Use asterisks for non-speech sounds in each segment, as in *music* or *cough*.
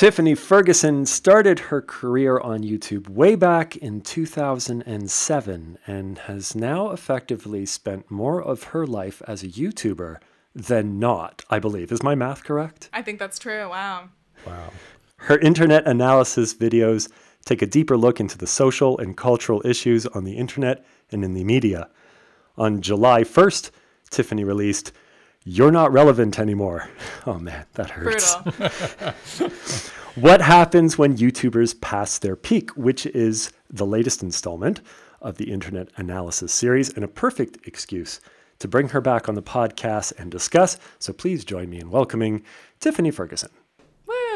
Tiffany Ferguson started her career on YouTube way back in 2007 and has now effectively spent more of her life as a YouTuber than not, I believe. Is my math correct? I think that's true. Wow. Wow. Her internet analysis videos take a deeper look into the social and cultural issues on the internet and in the media. On July 1st, Tiffany released You're Not Relevant Anymore. *laughs* Oh man, that hurts. *laughs* *laughs* What happens when YouTubers pass their peak, which is the latest installment of the Internet Analysis series, and a perfect excuse to bring her back on the podcast and discuss. So please join me in welcoming Tiffany Ferguson.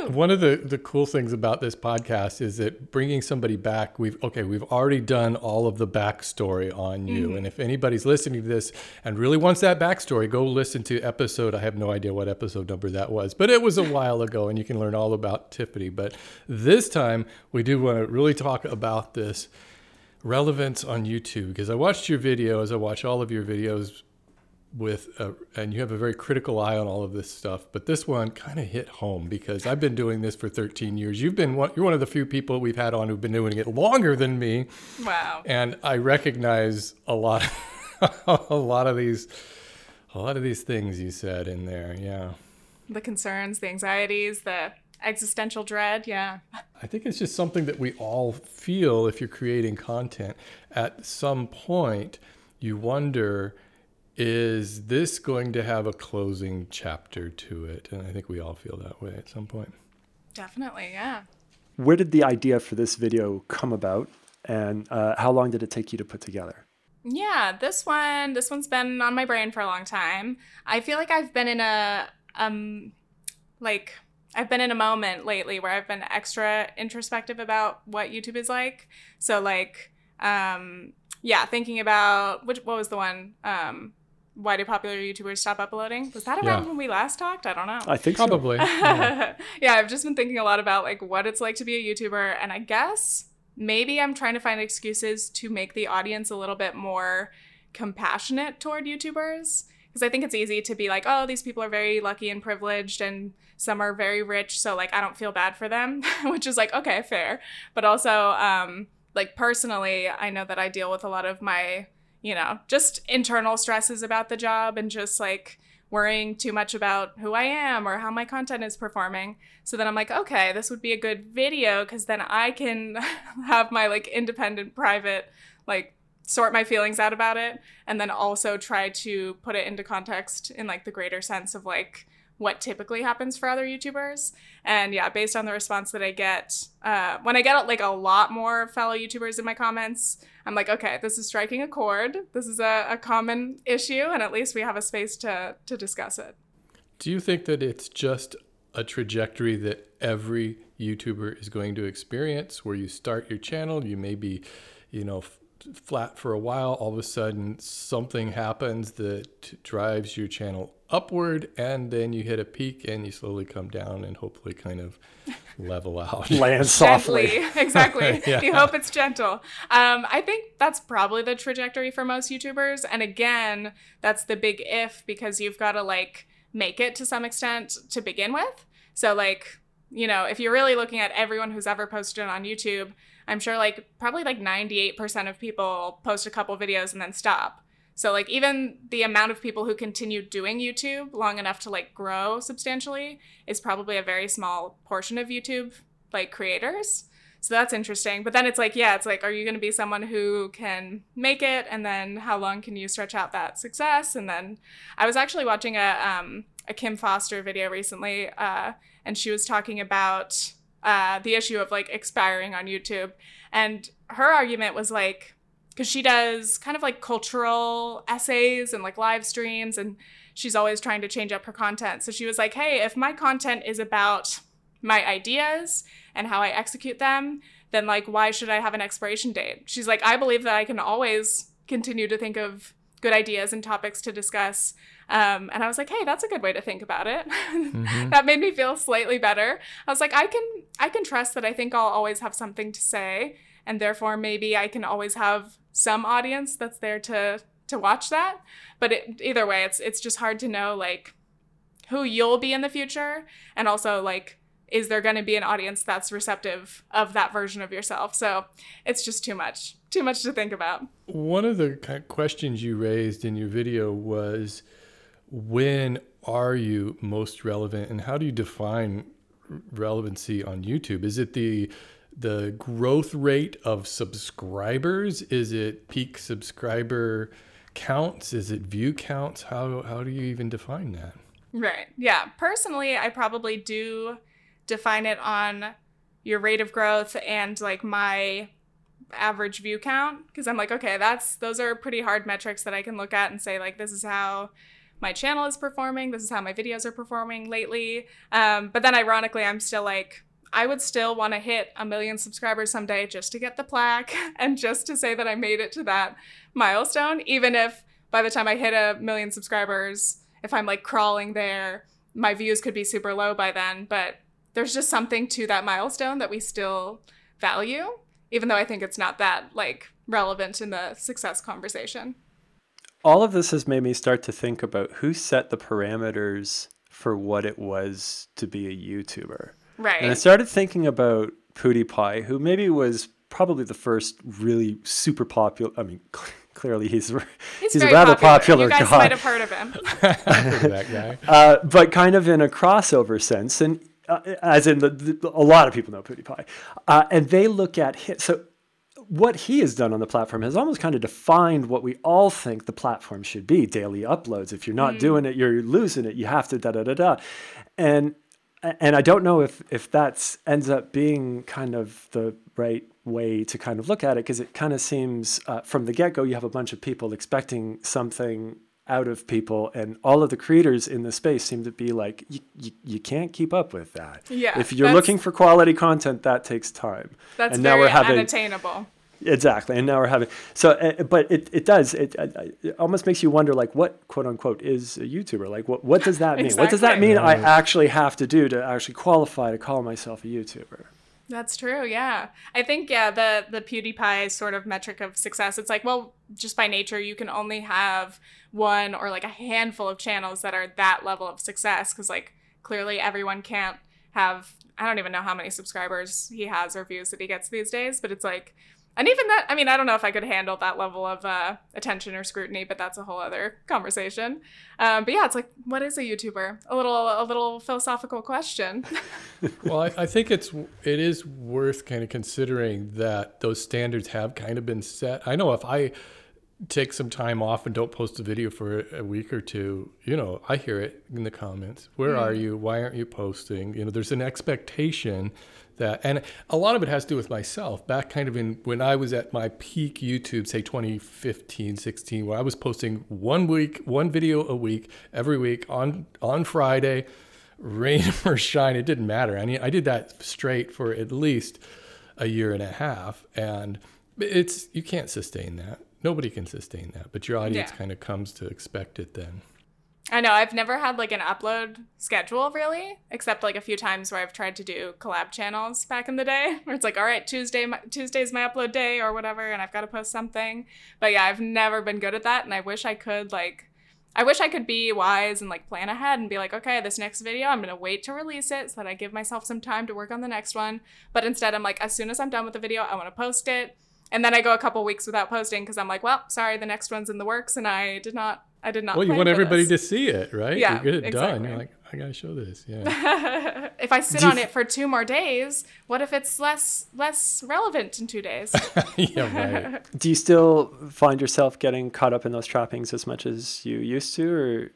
One of the, the cool things about this podcast is that bringing somebody back, we've okay, we've already done all of the backstory on you. Mm-hmm. And if anybody's listening to this and really wants that backstory, go listen to episode. I have no idea what episode number that was, but it was a while ago, and you can learn all about Tiffany. But this time, we do want to really talk about this relevance on YouTube because I watched your video as I watch all of your videos with a, and you have a very critical eye on all of this stuff but this one kind of hit home because i've been doing this for 13 years you've been one, you're one of the few people we've had on who've been doing it longer than me Wow. and i recognize a lot *laughs* a lot of these a lot of these things you said in there yeah The concerns, the anxieties, the existential dread. Yeah. I think it's just something that we all feel if you're creating content. At some point, you wonder, is this going to have a closing chapter to it? And I think we all feel that way at some point. Definitely. Yeah. Where did the idea for this video come about, and uh, how long did it take you to put together? Yeah, this one this one's been on my brain for a long time. I feel like I've been in a um like I've been in a moment lately where I've been extra introspective about what YouTube is like. So like um yeah, thinking about which what was the one um why do popular YouTubers stop uploading? Was that around Yeah. when we last talked? I don't know. I think so. Probably. yeah. *laughs* yeah, I've just been thinking a lot about like what it's like to be a YouTuber, and I guess maybe I'm trying to find excuses to make the audience a little bit more compassionate toward YouTubers. Because I think it's easy to be like, oh, these people are very lucky and privileged, and some are very rich, so like I don't feel bad for them, *laughs* which is like okay, fair. But also, um, like personally, I know that I deal with a lot of my, you know, just internal stresses about the job and just like worrying too much about who I am or how my content is performing. So then I'm like, okay, this would be a good video because then I can *laughs* have my like independent, private, like sort my feelings out about it and then also try to put it into context in like the greater sense of like what typically happens for other YouTubers. And yeah, based on the response that I get, uh, when I get like a lot more fellow YouTubers in my comments, I'm like, okay, this is striking a chord. This is a, a common issue, and at least we have a space to to discuss it. Do you think that it's just a trajectory that every YouTuber is going to experience where you start your channel, you may be, you know, flat for a while, all of a sudden something happens that drives your channel upward and then you hit a peak and you slowly come down and hopefully kind of *laughs* level out. Land *laughs* softly. Gently, *laughs* exactly. Yeah. You hope it's gentle. Um, I think that's probably the trajectory for most YouTubers. And again, that's the big if because you've got to like make it to some extent to begin with. So like, you know, if you're really looking at everyone who's ever posted on YouTube, I'm sure like probably like 98% of people post a couple videos and then stop. So like even the amount of people who continue doing YouTube long enough to like grow substantially is probably a very small portion of YouTube like creators. So that's interesting. But then it's like, yeah, it's like, are you going to be someone who can make it? And then how long can you stretch out that success? And then I was actually watching a, um, a Kim Foster video recently, uh, and she was talking about uh, the issue of like expiring on YouTube. And her argument was like, because she does kind of like cultural essays and like live streams, and she's always trying to change up her content. So she was like, hey, if my content is about my ideas and how I execute them, then like, why should I have an expiration date? She's like, I believe that I can always continue to think of good ideas and topics to discuss. Um, and I was like, hey, that's a good way to think about it. *laughs* that made me feel slightly better. I was like, I can I can trust that I think I'll always have something to say, and therefore maybe I can always have some audience that's there to to watch that. But it, either way, it's it's just hard to know like who you'll be in the future, and also like is there going to be an audience that's receptive of that version of yourself? So it's just too much, too much to think about. One of the questions you raised in your video was when are you most relevant and how do you define relevancy on YouTube? Is it the the growth rate of subscribers? Is it peak subscriber counts? Is it view counts? How how do you even define that? Right. Yeah. Personally, I probably do define it on your rate of growth and like my average view count because I'm like, okay, that's those are pretty hard metrics that I can look at and say like this is how my channel is performing, this is how my videos are performing lately. Um, but then ironically, I'm still like I would still want to hit a million subscribers someday just to get the plaque *laughs* and just to say that I made it to that milestone, even if by the time I hit a million subscribers, if I'm like crawling there, my views could be super low by then. But there's just something to that milestone that we still value, even though I think it's not that like relevant in the success conversation. All of this has made me start to think about who set the parameters for what it was to be a YouTuber. Right. And I started thinking about PewDiePie, who maybe was probably the first really super popular. I mean, *laughs* clearly he's he's, he's a rather popular, popular you guys guy. might have heard of him. *laughs* heard of that guy. *laughs* Uh, but kind of in a crossover sense, and uh, as in the, the, a lot of people know PewDiePie, uh, and they look at him. So what he has done on the platform has almost kind of defined what we all think the platform should be: daily uploads. If you're not mm. doing it, you're losing it. You have to da da da da, and and I don't know if if that ends up being kind of the right way to kind of look at it because it kind of seems uh, from the get go you have a bunch of people expecting something out of people and all of the creators in the space seem to be like you, you, you can't keep up with that yeah if you're looking for quality content that takes time that's and very now we're having, unattainable exactly and now we're having so uh, but it, it does it, uh, it almost makes you wonder like what quote unquote is a youtuber like what, what does that mean exactly. what does that mean i actually have to do to actually qualify to call myself a youtuber that's true. Yeah. I think yeah, the the PewDiePie sort of metric of success, it's like, well, just by nature you can only have one or like a handful of channels that are that level of success cuz like clearly everyone can't have I don't even know how many subscribers he has or views that he gets these days, but it's like and even that i mean i don't know if i could handle that level of uh, attention or scrutiny but that's a whole other conversation. Um, but yeah it's like what is a youtuber? A little a little philosophical question. *laughs* Well I, I, think it's it is worth kind of considering that those standards have kind of been set. I know if i take some time off and don't post a video for a week or two you know i hear it in the comments. Where mm. are you? Why aren't you posting? You know there's an expectation that and a lot of it has to do with myself. Back kind of in when i was at my peak youtube say 2015 16 where i was posting one week one video a week every week on on friday rain *laughs* or shine it didn't matter. I mean i did that straight for at least a year and a half and it's you can't sustain that. Nobody can sustain that but your audience yeah. kind of comes to expect it then I know I've never had like an upload schedule really, except like a few times where I've tried to do collab channels back in the day, *laughs* where it's like, all right, Tuesday, my, Tuesday's my upload day or whatever, and I've got to post something. But yeah, I've never been good at that, and I wish I could like, I wish I could be wise and like plan ahead and be like, okay, this next video, I'm gonna wait to release it so that I give myself some time to work on the next one. But instead, I'm like, as soon as I'm done with the video, I want to post it. And then I go a couple weeks without posting because I'm like, well, sorry, the next one's in the works, and I did not I did not. Well, you want everybody this. to see it, right? Yeah, you get it exactly. done. You're like, I gotta show this. Yeah. *laughs* if I sit on it for two more days, what if it's less less relevant in two days? *laughs* yeah, right. *laughs* Do you still find yourself getting caught up in those trappings as much as you used to, or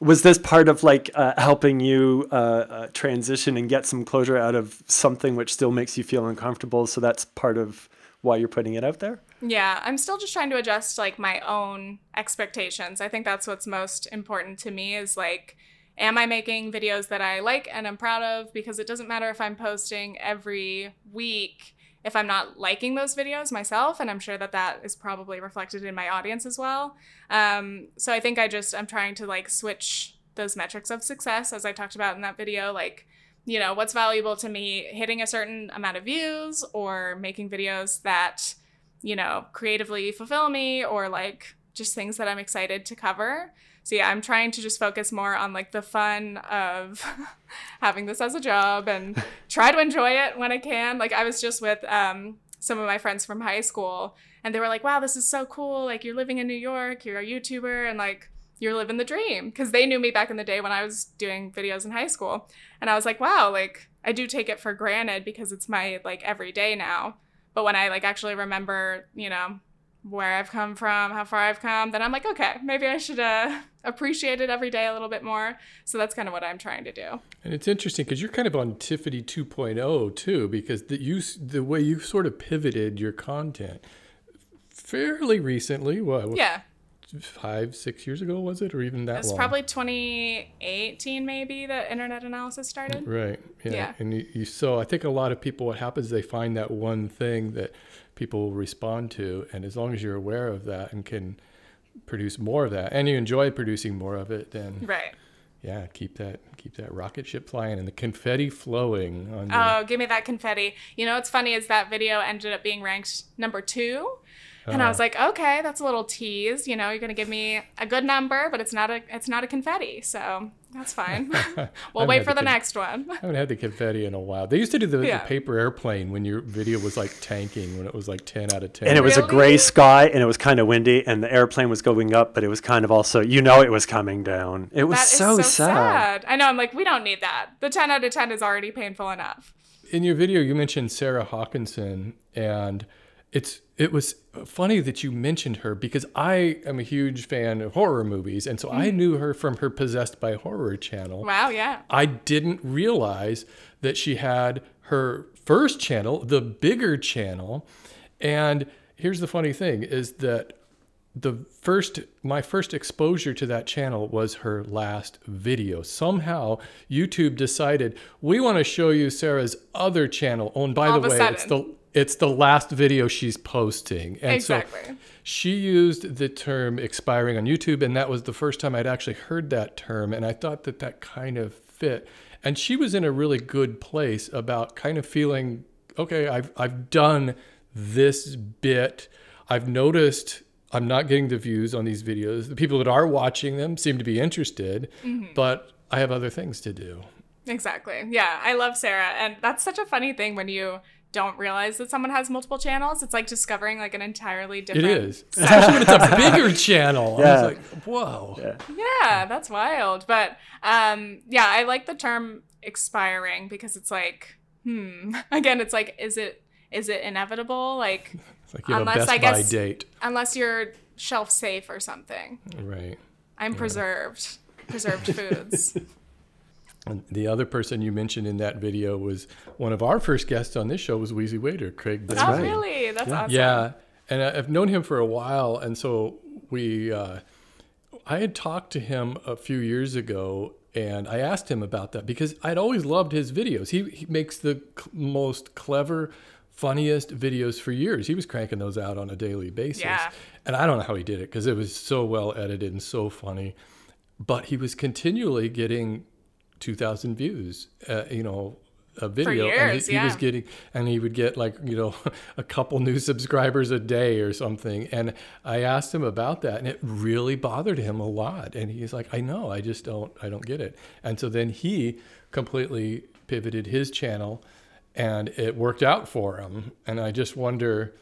was this part of like uh, helping you uh, uh, transition and get some closure out of something which still makes you feel uncomfortable? So that's part of why you're putting it out there. Yeah, I'm still just trying to adjust like my own expectations. I think that's what's most important to me is like am I making videos that I like and I'm proud of because it doesn't matter if I'm posting every week if I'm not liking those videos myself and I'm sure that that is probably reflected in my audience as well. Um, so I think I just I'm trying to like switch those metrics of success as I talked about in that video like you know what's valuable to me hitting a certain amount of views or making videos that you know, creatively fulfill me or like just things that I'm excited to cover. So yeah, I'm trying to just focus more on like the fun of *laughs* having this as a job and *laughs* try to enjoy it when I can. Like I was just with um, some of my friends from high school and they were like, "Wow, this is so cool. Like you're living in New York, you're a YouTuber and like you're living the dream." Cuz they knew me back in the day when I was doing videos in high school. And I was like, "Wow, like I do take it for granted because it's my like everyday now." But when I like actually remember, you know, where I've come from, how far I've come, then I'm like, okay, maybe I should uh, appreciate it every day a little bit more. So that's kind of what I'm trying to do. And it's interesting because you're kind of on Tiffany 2.0 too, because the use the way you sort of pivoted your content fairly recently. What? Yeah. Five, six years ago, was it, or even that It's long? probably 2018, maybe the internet analysis started. Right. Yeah. Yeah. And you, you, so I think a lot of people, what happens, is they find that one thing that people will respond to, and as long as you're aware of that and can produce more of that, and you enjoy producing more of it, then Right. yeah, keep that keep that rocket ship flying and the confetti flowing on. Oh, give me that confetti. You know what's funny is that video ended up being ranked number two. And I was like, okay, that's a little tease. You know, you're gonna give me a good number, but it's not a it's not a confetti, so that's fine. *laughs* *laughs* we'll wait for the the next one. I haven't had the confetti in a while. They used to do the, Yeah. the paper airplane when your video was like tanking, when it was like 10 out of 10. And it was a gray sky and it was kind of windy and the airplane was going up, but it was kind of also, you know, it was coming down. It was That is so, sad. I know. I'm like, we don't need that. The 10 out of 10 is already painful enough. in your video you mentioned Sarah Hawkinson and it's it was funny that you mentioned her because I am a huge fan of horror movies and so I knew her from her Possessed by Horror channel. Wow. Yeah. I didn't realize that she had her first channel, the bigger channel. And here's the funny thing is that the first my first exposure to that channel was her last video. Somehow YouTube decided we want to show you Sarah's other channel. Oh, and by All the way, it's the it's the last video she's posting. And so she used the term expiring on YouTube, and that was the first time I'd actually heard that term. And I thought that that kind of fit. And she was in a really good place about kind of feeling, okay, I've, I've done this bit. I've noticed I'm not getting the views on these videos. The people that are watching them seem to be interested, mm-hmm. but I have other things to do. Exactly. Yeah. I love Sarah. And that's such a funny thing when you don't realize that someone has multiple channels. It's like discovering like an entirely different. is, *laughs* especially when it's a *laughs* bigger channel. I Yeah. was like, whoa. Yeah. Yeah, that's wild. But um, yeah, I like the term expiring because it's like, hmm. *laughs* Again, it's like, is it is it inevitable? Like, It's like you have Unless, a Best I Buy guess- date. unless you're shelf safe or something. Right. I'm preserved. Preserved foods. And the other person you mentioned in that video was one of our first guests on this show was Wheezy Waiter, Craig. That's oh, right. really? That's awesome. Yeah, and I've known him for a while, and so we, uh, I had talked to him a few years ago, and I asked him about that because I'd always loved his videos. He, he makes the c- most clever, funniest videos for years. He was cranking those out on a daily basis, Yeah. and I don't know how he did it because it was so well edited and so funny, but he was continually getting 2,000 views, uh, you know. A video, and years, he, he was getting, and he would get like you know *laughs* a couple new subscribers a day or something. And I asked him about that, and it really bothered him a lot. And he's like, "I know, I just don't, I don't get it." And so then he completely pivoted his channel, and it worked out for him. And I just wonder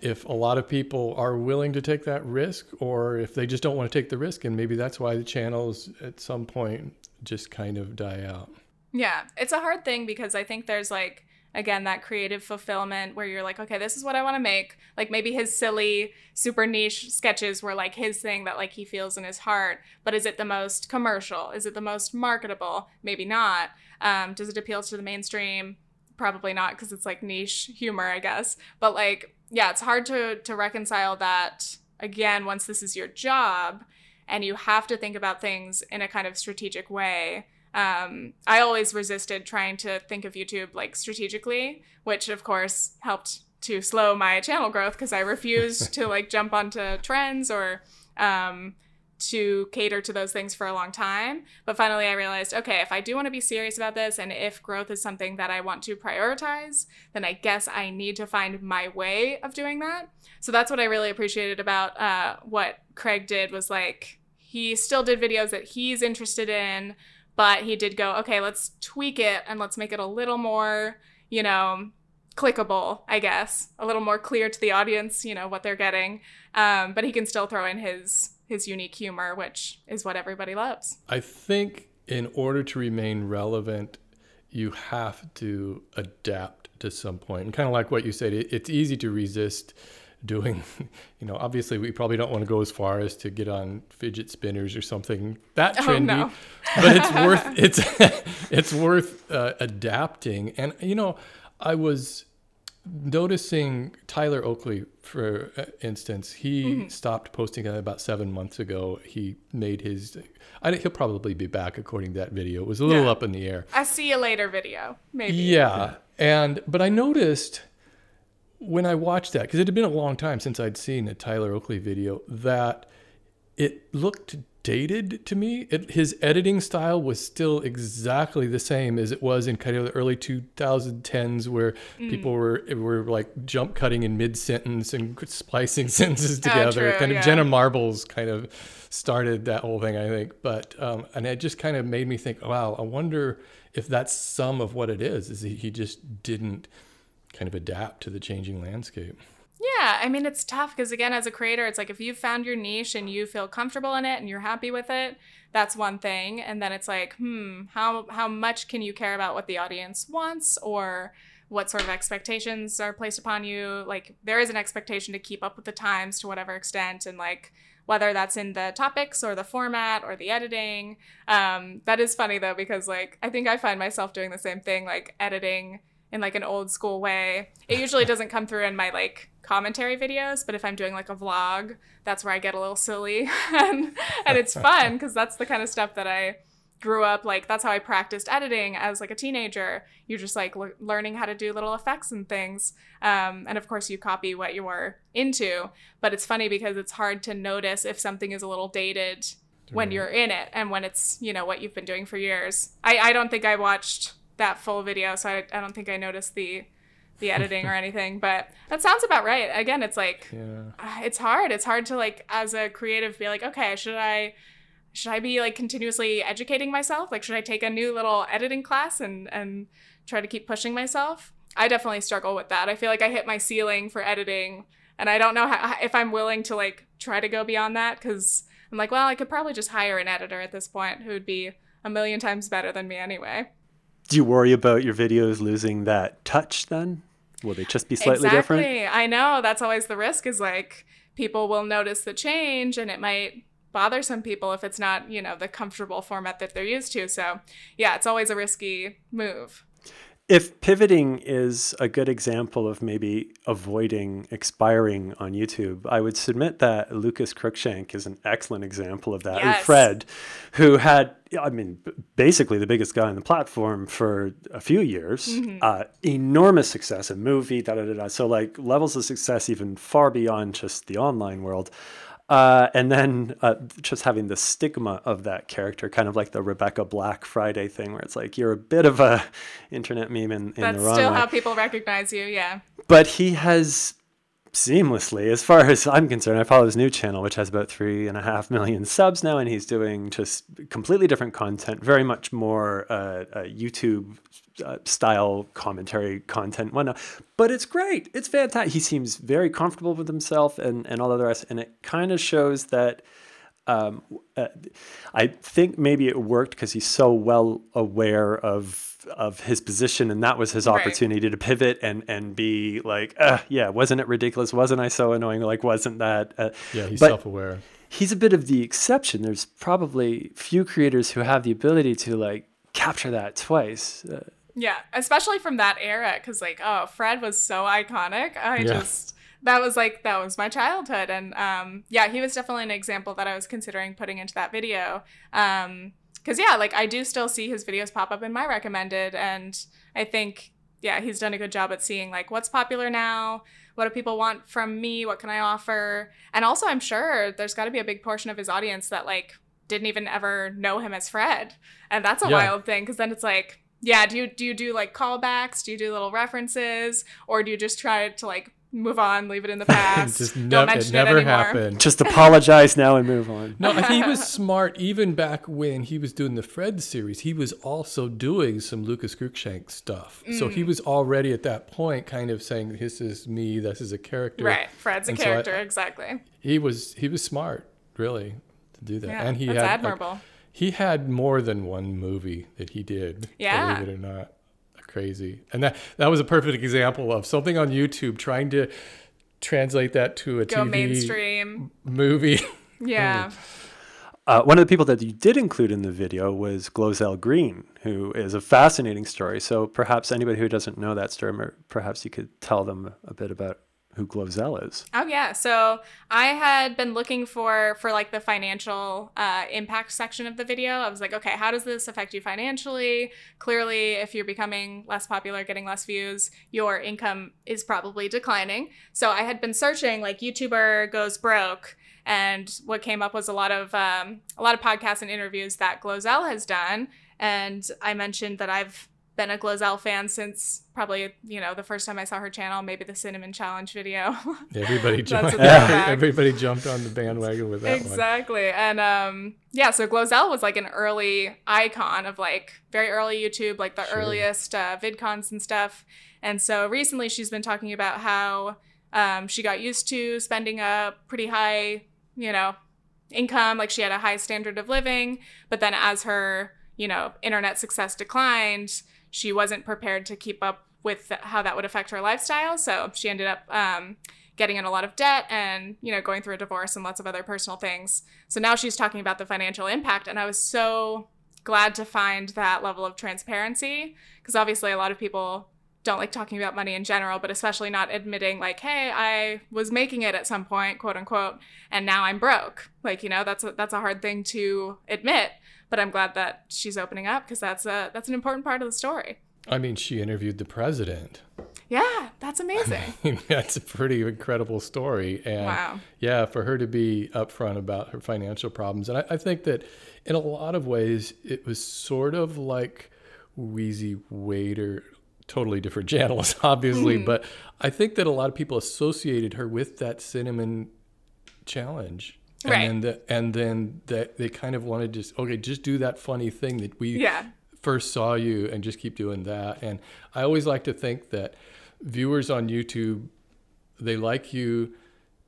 if a lot of people are willing to take that risk, or if they just don't want to take the risk, and maybe that's why the channels at some point just kind of die out. Yeah, it's a hard thing because I think there's like again that creative fulfillment where you're like, okay, this is what I want to make. Like maybe his silly, super niche sketches were like his thing that like he feels in his heart. But is it the most commercial? Is it the most marketable? Maybe not. Um, does it appeal to the mainstream? Probably not because it's like niche humor, I guess. But like, yeah, it's hard to to reconcile that again once this is your job and you have to think about things in a kind of strategic way um, I always resisted trying to think of YouTube like strategically, which of course helped to slow my channel growth because I refused *laughs* to like jump onto trends or um, to cater to those things for a long time. But finally, I realized okay, if I do want to be serious about this and if growth is something that I want to prioritize, then I guess I need to find my way of doing that. So that's what I really appreciated about uh, what Craig did was like, he still did videos that he's interested in, but he did go, okay, let's tweak it and let's make it a little more, you know, clickable, I guess, a little more clear to the audience, you know, what they're getting. Um, but he can still throw in his his unique humor, which is what everybody loves. I think in order to remain relevant, you have to adapt to some point. And kind of like what you said, it, it's easy to resist doing, *laughs* you know, obviously we probably don't want to go as far as to get on fidget spinners or something that trendy, Oh, no. but it's *laughs* worth it's *laughs* it's worth uh, adapting. And you know, I was noticing Tyler Oakley, for uh, instance, he Mm-hmm. stopped posting about seven months ago. He made his. I, he'll probably be back according to that video. It was a little Yeah. up in the air. I see you later video, maybe. Yeah. And but I noticed when I watched that because it had been a long time since I'd seen a Tyler Oakley video that it looked dated to me. It, his editing style was still exactly the same as it was in kind of the early 2010s, where Mm. people were were like jump cutting in mid sentence and *laughs* splicing *laughs* sentences together. Oh, true, kind of yeah. Jenna Marbles kind of started that whole thing, I think. But um, and it just kind of made me think, wow, I wonder if that's some of what it is. Is he, he just didn't kind of adapt to the changing landscape. Yeah, I mean it's tough because again, as a creator, it's like if you've found your niche and you feel comfortable in it and you're happy with it, that's one thing. And then it's like, hmm, how how much can you care about what the audience wants or what sort of expectations are placed upon you? Like there is an expectation to keep up with the times to whatever extent, and like whether that's in the topics or the format or the editing. Um, that is funny though because like I think I find myself doing the same thing, like editing in like an old school way. It usually doesn't come through in my like commentary videos, but if I'm doing like a vlog, that's where I get a little silly *laughs* and and it's *laughs* fun because that's the kind of stuff that I grew up like that's how I practiced editing as like a teenager. You're just like le- learning how to do little effects and things. Um, and of course you copy what you're into, but it's funny because it's hard to notice if something is a little dated when you're in it and when it's, you know, what you've been doing for years. I, I don't think I watched that full video, so I, I don't think I noticed the the editing or *laughs* anything, but that sounds about right. Again, it's like Yeah. uh, it's hard. It's hard to like as a creative be like, okay, should I should I be like continuously educating myself? Like should I take a new little editing class and and try to keep pushing myself? I definitely struggle with that. I feel like I hit my ceiling for editing and I don't know how, if I'm willing to like try to go beyond that cuz I'm like, well, I could probably just hire an editor at this point who would be a million times better than me anyway. Do you worry about your videos losing that touch then? Will they just be slightly different? exactly. different? I know. That's always the risk is like people will notice the change and it might bother some people if it's not, you know, the comfortable format that they're used to. So, yeah, it's always a risky move. If pivoting is a good example of maybe avoiding expiring on YouTube, I would submit that Lucas Cruikshank is an excellent example of that. And Yes. Fred, who had, I mean, basically the biggest guy on the platform for a few years, uh, enormous success, a movie, da da da da. So, like, levels of success even far beyond just the online world. Uh, and then uh, just having the stigma of that character, kind of like the Rebecca Black Friday thing, where it's like you're a bit of a internet meme in, in That's the wrong still way. how people recognize you. Yeah. but he has seamlessly, as far as I'm concerned, I follow his new channel, which has about three and a half million subs now, and he's doing just completely different content, very much more uh, uh, YouTube uh, style commentary content, whatnot. But it's great. It's fantastic. He seems very comfortable with himself and, and all of the rest. And it kind of shows that um, uh, I think maybe it worked because he's so well aware of of his position, and that was his Right. opportunity to pivot and and be like, uh, yeah, wasn't it ridiculous? Wasn't I so annoying? Like, wasn't that? Uh, Yeah, he's self-aware. he's a bit of the exception. There's probably few creators who have the ability to like capture that twice. Uh, Yeah. Especially from that era. Cause, like, oh, Fred was so iconic. I Yeah. just. That was like that was my childhood, and um, yeah, he was definitely an example that I was considering putting into that video. Um, because yeah, like I do still see his videos pop up in my recommended, and I think yeah, he's done a good job at seeing like what's popular now, what do people want from me, what can I offer, and also I'm sure there's got to be a big portion of his audience that like didn't even ever know him as Fred, and that's a Yeah. wild thing because then it's like yeah, do you do you do like callbacks, do you do little references, or do you just try to like move on, leave it in the *laughs* past. Just don't nev- mention it never it anymore. happened. Just apologize now and move on. No, he *laughs* was smart even back when he was doing the Fred series. He was also doing some Lucas Cruikshank stuff. So Mm. he was already at that point kind of saying, This is me, this is a character. Right, Fred's a And so I- character, exactly. He was he was smart, really, to do that. Yeah, and he that's had like, admirable. he had more than one movie that he did. Yeah. Believe it or not. Crazy. And that that was a perfect example of something on YouTube trying to translate that to a Go TV mainstream. movie. Yeah. *laughs* Uh, one of the people that you did include in the video was Glozell Green, who is a fascinating story. So perhaps anybody who doesn't know that story, mer- perhaps you could tell them a bit about who Glozell is. Oh yeah. So I had been looking for for like the financial uh, impact section of the video. I was like, okay, how does this affect you financially? Clearly, if you're becoming less popular, getting less views, your income is probably declining. So I had been searching like YouTuber goes broke, and what came up was a lot of um, a lot of podcasts and interviews that Glozell has done. And I mentioned that I've been a Glozell fan since probably you know the first time I saw her channel, maybe the cinnamon challenge video. *laughs* Everybody jumped. *laughs* Everybody jumped on the bandwagon with that one. exactly. And um yeah, so Glozell was like an early icon of like very early YouTube, like the Sure. earliest uh, VidCons and stuff. And so recently she's been talking about how um, she got used to spending a pretty high, you know, income, like she had a high standard of living, but then as her, you know, internet success declined, she wasn't prepared to keep up with how that would affect her lifestyle. So she ended up um, getting in a lot of debt and, you know, going through a divorce and lots of other personal things. So now she's talking about the financial impact. And I was so glad to find that level of transparency because obviously a lot of people don't like talking about money in general, but especially not admitting, like, hey, I was making it at some point, quote unquote, and now I'm broke. Like, you know, that's a, that's a hard thing to admit. But I'm glad that she's opening up because that's a that's an important part of the story. I mean, she interviewed the president. Yeah, that's *laughs* amazing. That's a pretty incredible story. And Wow. yeah, for her to be upfront about her financial problems. And I, I think that in a lot of ways, it was sort of like Wheezy Waiter, totally different channels, *laughs* obviously. Mm-hmm. But I think that a lot of people associated her with that cinnamon challenge. And Right. then, the, and then that they kind of wanted to just, okay, just do that funny thing that we Yeah. first saw you and just keep doing that. And I always like to think that viewers on YouTube, they like you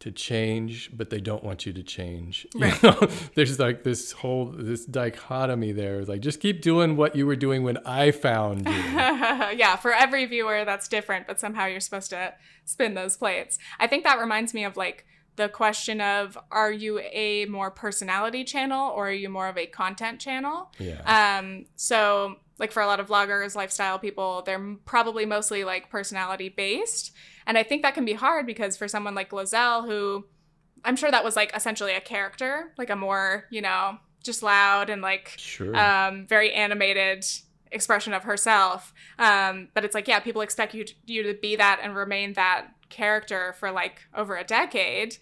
to change, but they don't want you to change. You know, *laughs* there's like this whole this dichotomy there. It's like just keep doing what you were doing when I found you. *laughs* yeah, for every viewer, that's different, but somehow you're supposed to spin those plates. I think that reminds me of like the question of are you a more personality channel or are you more of a content channel? Yeah. Um, so like for a lot of vloggers, lifestyle people, they're probably mostly like personality based. And I think that can be hard because for someone like Glozell, who I'm sure that was like essentially a character, like a more, you know, just loud and like Sure. um, very animated expression of herself. Um, but it's like, yeah, people expect you to, you to be that and remain that character for like over a decade.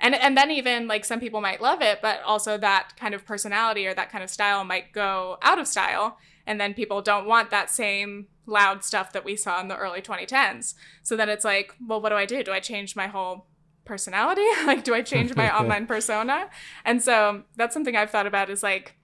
And, and then even like some people might love it, but also that kind of personality or that kind of style might go out of style. And then people don't want that same loud stuff that we saw in the early 2010s. So then it's like, well, what do I do? Do I change my whole personality? *laughs* like, do I change my *laughs* online persona? And so that's something I've thought about is like,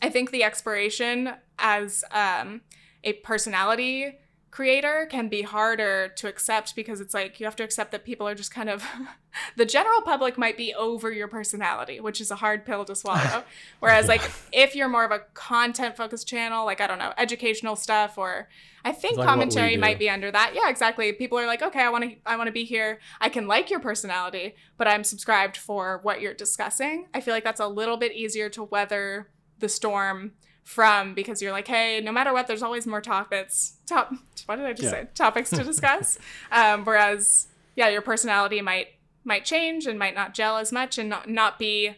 I think the expiration as um, a personality creator can be harder to accept because it's like you have to accept that people are just kind of *laughs* the general public might be over your personality, which is a hard pill to swallow. *laughs* Whereas like if you're more of a content focused channel, like I don't know, educational stuff or I think Like commentary might be under that. Yeah, exactly. People are like, "Okay, I want to I want to be here. I can like your personality, but I'm subscribed for what you're discussing." I feel like that's a little bit easier to weather the storm from because you're like, hey, no matter what, there's always more topics. Top, what did I just Yeah. say? Topics to discuss. *laughs* um, whereas, yeah, your personality might might change and might not gel as much and not not be,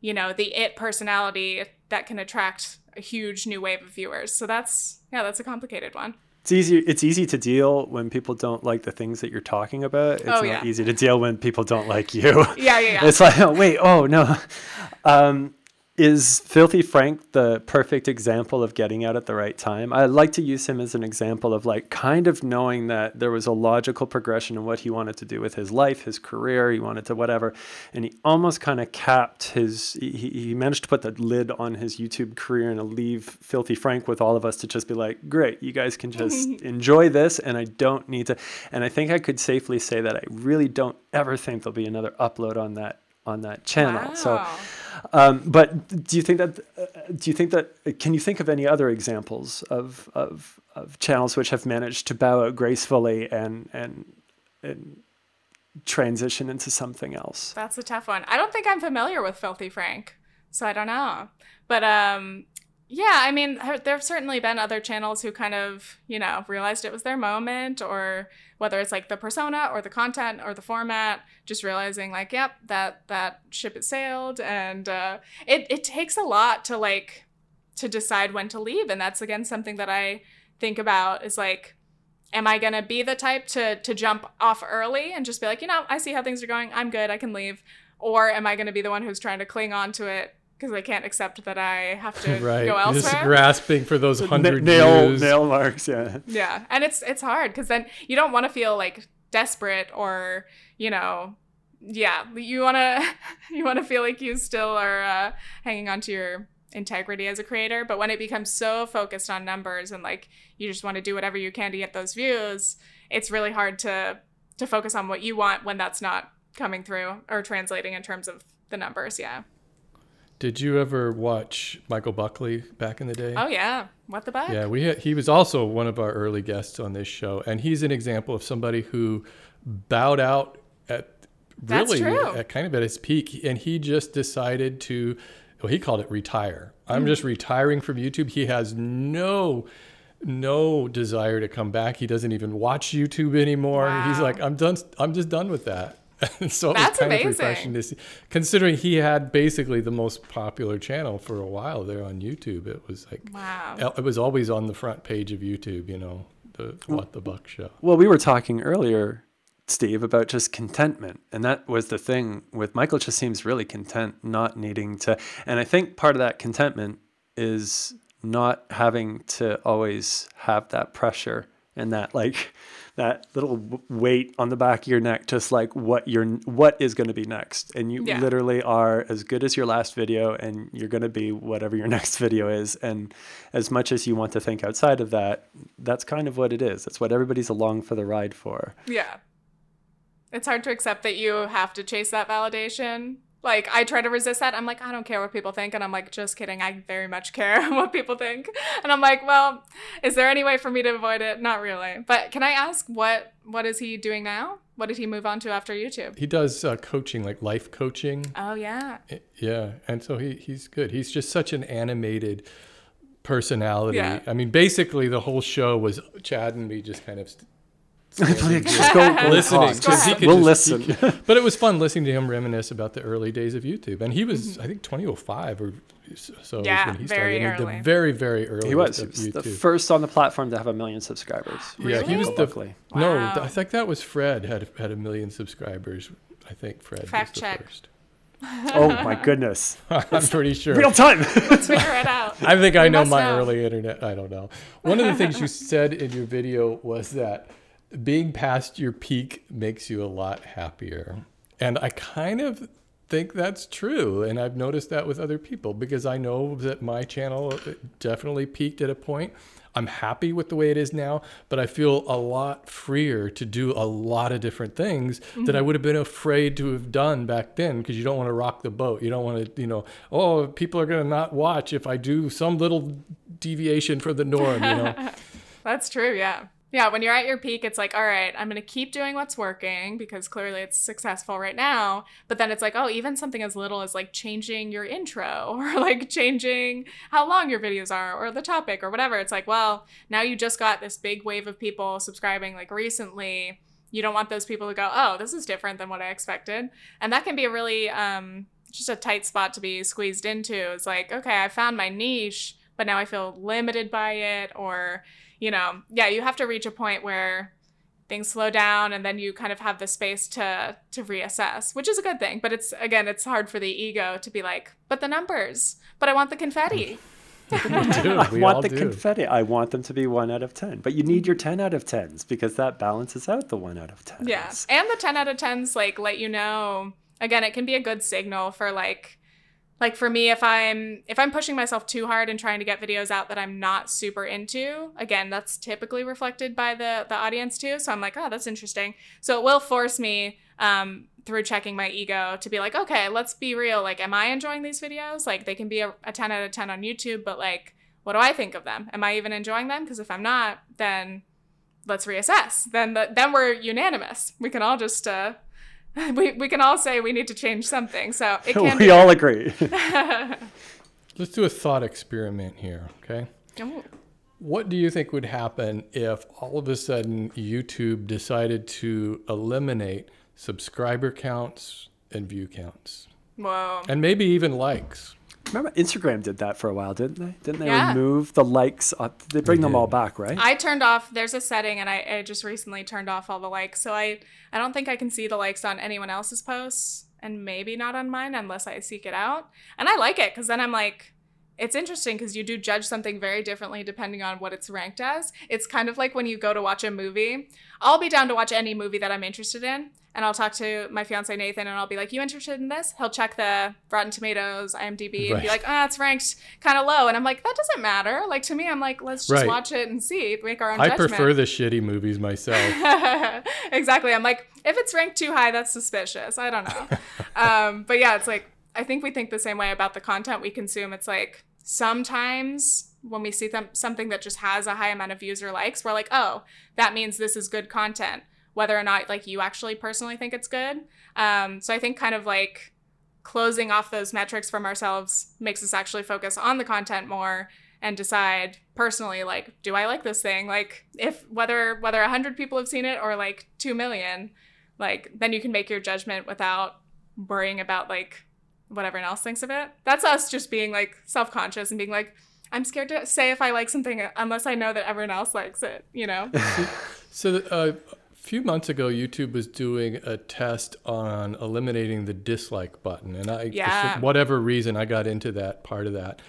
you know, the it personality that can attract a huge new wave of viewers. So that's yeah, that's a complicated one. It's easy. It's easy to deal when people don't like the things that you're talking about. It's Oh, not yeah. easy to deal when people don't like you. Yeah, yeah, yeah. *laughs* It's like, oh, wait, oh no. *laughs* Um, is Filthy Frank the perfect example of getting out at the right time? I like to use him as an example of like kind of knowing that there was a logical progression in what he wanted to do with his life, his career, he wanted to whatever. And he almost kind of capped his, he, he managed to put the lid on his YouTube career and leave Filthy Frank with all of us to just be like, great, you guys can just *laughs* enjoy this and I don't need to. And I think I could safely say that I really don't ever think there'll be another upload on that on that channel. Wow. So um, but do you think that uh, do you think that can you think of any other examples of, of of channels which have managed to bow out gracefully and and and transition into something else? That's a tough one. I don't think I'm familiar with Filthy Frank, so I don't know. But um, yeah, I mean, there have certainly been other channels who kind of, you know, realized it was their moment, or whether it's like the persona or the content or the format, just realizing like, yep, that that ship has sailed, and uh, it it takes a lot to like to decide when to leave, and that's again something that I think about is like, am I gonna be the type to to jump off early and just be like, you know, I see how things are going, I'm good, I can leave, or am I gonna be the one who's trying to cling on to it because I can't accept that I have to *laughs* right. go elsewhere. Just grasping for those *laughs* hundred nail views. nail marks, yeah. Yeah, and it's it's hard because then you don't want to feel like desperate or you know, yeah, you wanna *laughs* you want to feel like you still are uh, hanging on to your integrity as a creator. But when it becomes so focused on numbers and like you just want to do whatever you can to get those views, it's really hard to to focus on what you want when that's not coming through or translating in terms of the numbers. Yeah. Did you ever watch Michael Buckley back in the day? Oh yeah, what the buck? Yeah, we had, he was also one of our early guests on this show, and he's an example of somebody who bowed out at really at kind of at his peak, and he just decided to. Well, he called it retire. I'm hmm. just retiring from YouTube. He has no no desire to come back. He doesn't even watch YouTube anymore. He's like, I'm done. I'm just done with that. And *laughs* so it That's was kind amazing. of refreshing to see, considering he had basically the most popular channel for a while there on YouTube. It was like Wow. it was always on the front page of YouTube, you know, the What the Buck show. Well, we were talking earlier, Steve, about just contentment. And that was the thing with Michael just seems really content, not needing to. And I think part of that contentment is not having to always have that pressure and that like that little weight on the back of your neck just like what you're what is going to be next and you Yeah. literally are as good as your last video and you're going to be whatever your *laughs* next video is and as much as you want to think outside of that that's kind of what it is that's what everybody's along for the ride for Yeah. It's hard to accept that you have to chase that validation. Like, I try to resist that. I'm like, I don't care what people think. And I'm like, just kidding. I very much care *laughs* what people think. And I'm like, well, is there any way for me to avoid it? Not really. But can I ask what what is he doing now? What did he move on to after YouTube? He does uh, coaching, like life coaching. Oh, yeah. Yeah, and so he he's good. He's just such an animated personality. Yeah. I mean, basically the whole show was Chad and me just kind of st- standing just go, *laughs* go listening. talk. 'cause he could we'll just- he listen could- *laughs* but it was fun listening to him reminisce about the early days of YouTube. And he was, I think, 2005 or so is Mm-hmm. Yeah, when he very started. Early. The very, very early. he was, he of was the first on the platform to have a million subscribers Yeah, he was Really? the. Luckily. No, I think that was Fred had had a million subscribers. I think Fred Fact was the check. first. *laughs* oh my goodness I'm pretty sure. real time Let's figure it out. I think I know my know. early internet. I don't know. One of the things you said in your video was that being past your peak makes you a lot happier. And I kind of think that's true. And I've noticed that with other people because I know that my channel uh, definitely peaked at a point. I'm happy with the way it is now, but I feel a lot freer to do a lot of different things that I mm-hmm. would have been afraid to have done back then because you don't want to rock the boat. You don't want to, you know, oh, people are going to not watch if I do some little deviation from the norm, you know. *laughs* That's true, yeah. Yeah, when you're at your peak, it's like, all right, I'm going to keep doing what's working because clearly it's successful right now. But then it's like, oh, even something as little as like changing your intro *laughs* or like changing how long your videos are or the topic or whatever. It's like, well, now you just got this big wave of people subscribing like recently. You don't want those people to go, oh, this is different than what I expected. And that can be a really, um, just a tight spot to be squeezed into. It's like, okay, I found my niche, but now I feel limited by it or, you know, yeah, you have to reach a point where things slow down and then you kind of have the space to to reassess which is a good thing but it's again it's hard for the ego to be like but the numbers but i want the confetti *laughs* do. I want the do. confetti. I want them to be one out of 10. But you need your 10 out of 10s because that balances out the one out of 10s. Yeah. And the 10 out of 10s like let you know again, it can be a good signal for like like for me if I'm if I'm pushing myself too hard and trying to get videos out that I'm not super into, again, that's typically reflected by the the audience too. So I'm like, "Oh, that's interesting." So it will force me um through checking my ego to be like, "Okay, let's be real. Like am I enjoying these videos? Like they can be a, a 10 out of 10 on YouTube, but like what do I think of them? Am I even enjoying them? Because if I'm not, then let's reassess. Then the, then we're unanimous. We can all just uh, *laughs* we we can all say we need to change something. So it *laughs* can we be. all agree. *laughs* Let's do a thought experiment here, okay? Ooh. What do you think would happen if all of a sudden YouTube decided to eliminate subscriber counts and view counts? Whoa. And maybe even likes? Remember, Instagram did that for a while, didn't they? Didn't they Yeah. remove the likes? Up? They bring them all back, right? I turned off. There's a setting, and I, I just recently turned off all the likes. So I I don't think I can see the likes on anyone else's posts, and maybe not on mine unless I seek it out. And I like it because then I'm like, it's interesting because you do judge something very differently depending on what it's ranked as. It's kind of like when you go to watch a movie. I'll be down to watch any movie that I'm interested in, and I'll talk to my fiance Nathan, and I'll be like, "You interested in this?" He'll check the Rotten Tomatoes, IMDb, and be like, "Ah, it's ranked kind of low," and I'm like, "That doesn't matter." Like to me, I'm like, "Let's just Right. watch it and see, make our own I judgment." prefer the shitty movies myself. *laughs* exactly. I'm like, if it's ranked too high, that's suspicious. I don't know. *laughs* um, but yeah, it's like I think we think the same way about the content we consume. It's like sometimes when we see them something that just has a high amount of views or likes, we're like, oh, that means this is good content, whether or not like you actually personally think it's good. Um, so I think kind of like closing off those metrics from ourselves makes us actually focus on the content more and decide personally like do i like this thing? Like if whether whether 100 people have seen it or like 2 million like then you can make your judgment without worrying about like what everyone else thinks of it. That's us just being like self-conscious and being like i'm scared to say if i like something unless i know that everyone else likes it you know? *laughs* So uh, few months ago, YouTube was doing a test on eliminating the dislike button, and I, Yeah. for whatever reason, I got into that part of that,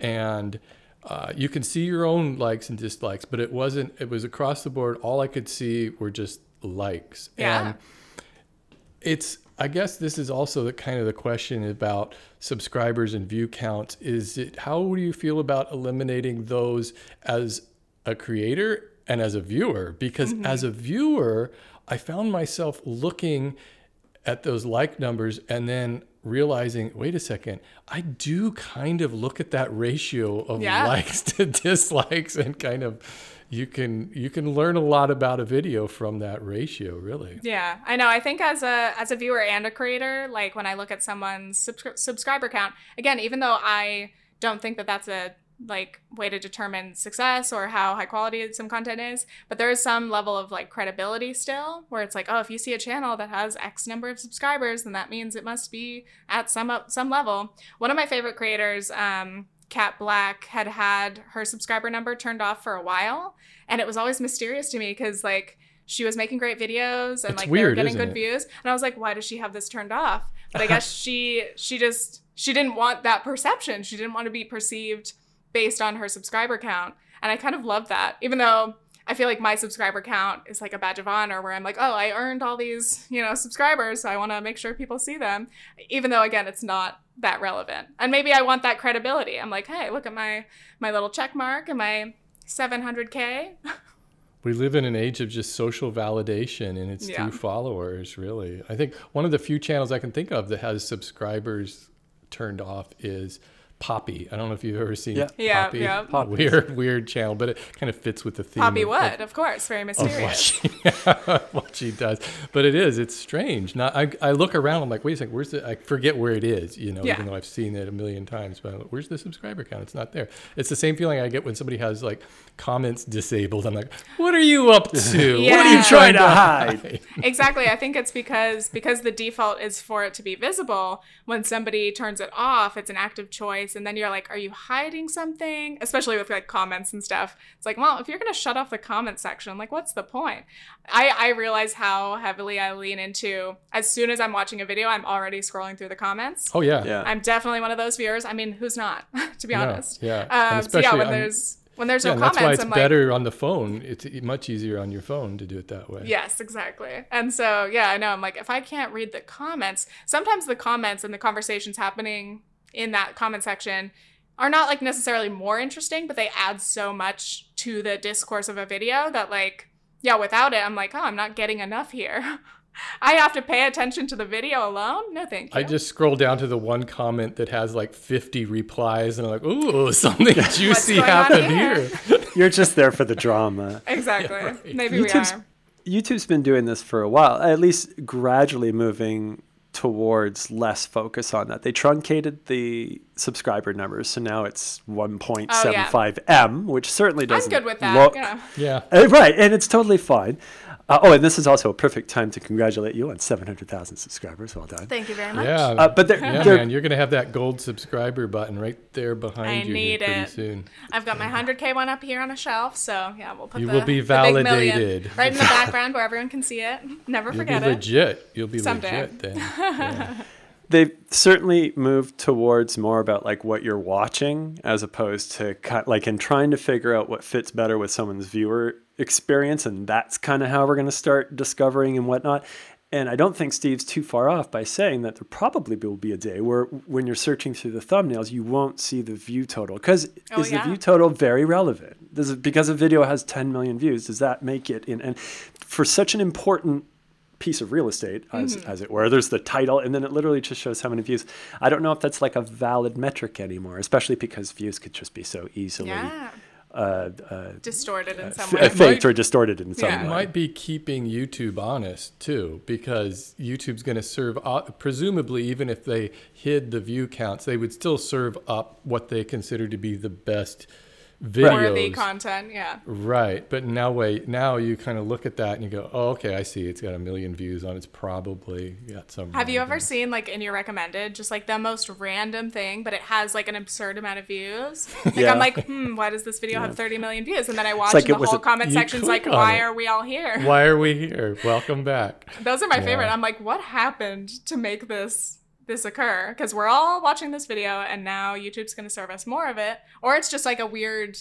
and uh, you can see your own likes and dislikes, but it wasn't. It was across the board. All I could see were just likes, Yeah. and it's. I guess this is also the kind of the question about subscribers and view counts. Is it how do you feel about eliminating those as a creator and as a viewer? Because mm-hmm. as a viewer, I found myself looking at those like numbers and then realizing, wait a second, I do kind of look at that ratio of Yeah. likes *laughs* to dislikes and kind of you can you can learn a lot about a video from that ratio, really. Yeah, I know. I think as a as a viewer and a creator, like when I look at someone's subscri- subscriber count, again, even though I don't think that that's a like way to determine success or how high quality some content is, but there is some level of like credibility still, where it's like, oh, if you see a channel that has X number of subscribers, then that means it must be at some up some level. One of my favorite creators, um, Kat Blaque, had had her subscriber number turned off for a while, and it was always mysterious to me because like she was making great videos and It's like they were getting good it? views and i was like why does she have this turned off but i *laughs* guess she she just she didn't want that perception she didn't want to be perceived based on her subscriber count and i kind of love that even though i feel like my subscriber count is like a badge of honor where i'm like oh i earned all these you know subscribers so i want to make sure people see them even though again it's not that relevant and maybe i want that credibility i'm like hey look at my my little check mark and my 700k *laughs* We live in an age of just social validation and it's Yeah. through followers, really. I think one of the few channels I can think of that has subscribers turned off is Poppy. I don't know if you've ever seen Yeah. Yeah, Poppy. yeah. Poppy. *laughs* Weird, weird channel, but it kind of fits with the theme. Poppy of- Wood, of course, very of what mysterious. she, *laughs* what she does. But it is, it's strange. Now I, I look around, I'm like, wait a second, where's the, I forget where it is, you know, Yeah. even though I've seen it a million times, but like, where's the subscriber count? It's not there. It's the same feeling I get when somebody has like comments disabled. I'm like, what are you up to? Yeah. *laughs* What are you trying to hide? exactly. I think it's because because the default is for it to be visible. When somebody turns it off, it's an active choice voice and then you're like, are you hiding something? Especially with like comments and stuff. It's like, well, if you're gonna shut off the comment section, like what's the point? I, I realize how heavily I lean into as soon as I'm watching a video, I'm already scrolling through the comments. Oh yeah. Yeah. I'm definitely one of those viewers. I mean, who's not, *laughs* to be Yeah, honest. yeah. And Um, so yeah, especially when on- there's when there's Yeah, no and that's why it's I'm like, better on the phone. It's much easier on your phone to do it that way. Yes, exactly. And so, yeah, I know. I'm like, if I can't read the comments, sometimes the comments and the conversations happening in that comment section are not like necessarily more interesting, but they add so much to the discourse of a video that, like, yeah, without it, I'm like, oh, I'm not getting enough here. *laughs* I have to pay attention to the video alone? No, thank you. I just scroll down to the one comment that has like 50 replies, and I'm like, "Ooh, *laughs* something juicy happened here?" here." *laughs* You're just there for the drama. exactly. right. Maybe we are. YouTube's been doing this for a while, at least gradually moving towards less focus on that. They truncated the subscriber numbers, so now it's 1.75 m, which certainly I'm doesn't good with that. look yeah. Yeah. Right, and it's totally fine. Uh, oh, and this is also a perfect time to congratulate you on 700,000 subscribers. Well done. Thank you very much. Yeah. Uh, but they're, yeah, they're man, you're gonna have that gold subscriber button right there behind I you here need pretty it. soon. I've got my 100k one up here on a shelf, so yeah, we'll put You the, will be the big million validated. right in the *laughs* background where everyone can see it. Never You'll forget be it. legit. You'll be Someday. legit then. *laughs* Yeah. they've certainly moved towards more about like what you're watching as opposed to ki- like in trying to figure out what fits better with someone's viewer experience and that's kind of how we're going to start discovering and whatnot and i don't think steve's too far off by saying that there probably will be a day where when you're searching through the thumbnails you won't see the view total because Oh, is yeah. the view total very relevant does it, because a video has 10 million views does that make it in and for such an important piece of real estate, as, Mm-hmm. as it were. There's the title, and then it literally just shows how many views. I don't know if that's like a valid metric anymore, especially because views could just be so easily yeah, uh, uh, distorted in some f- way. faked might- or distorted in some Yeah. It way. might be keeping YouTube honest too, because YouTube's going to serve, uh, presumably, even if they hid the view counts, they would still serve up what they consider to be the best videos. Worthy content, yeah. Right, but now wait, now you kind of look at that and you go, "Oh, okay, I see. It's got a million views on. It's probably got some." Have you ever random- seen like in your recommended just like the most random thing, but it has like an absurd amount of views? *laughs* Like Yeah. I'm like, hmm, why does this video have 30 million views? And then I watch like the whole a- comment you section's like, why it. are we all here? Why are we here? Welcome back. Those are my favorite. I'm like, what happened to make this this occur? Because we're all watching this video, and now YouTube's going to serve us more of it, or it's just like a weird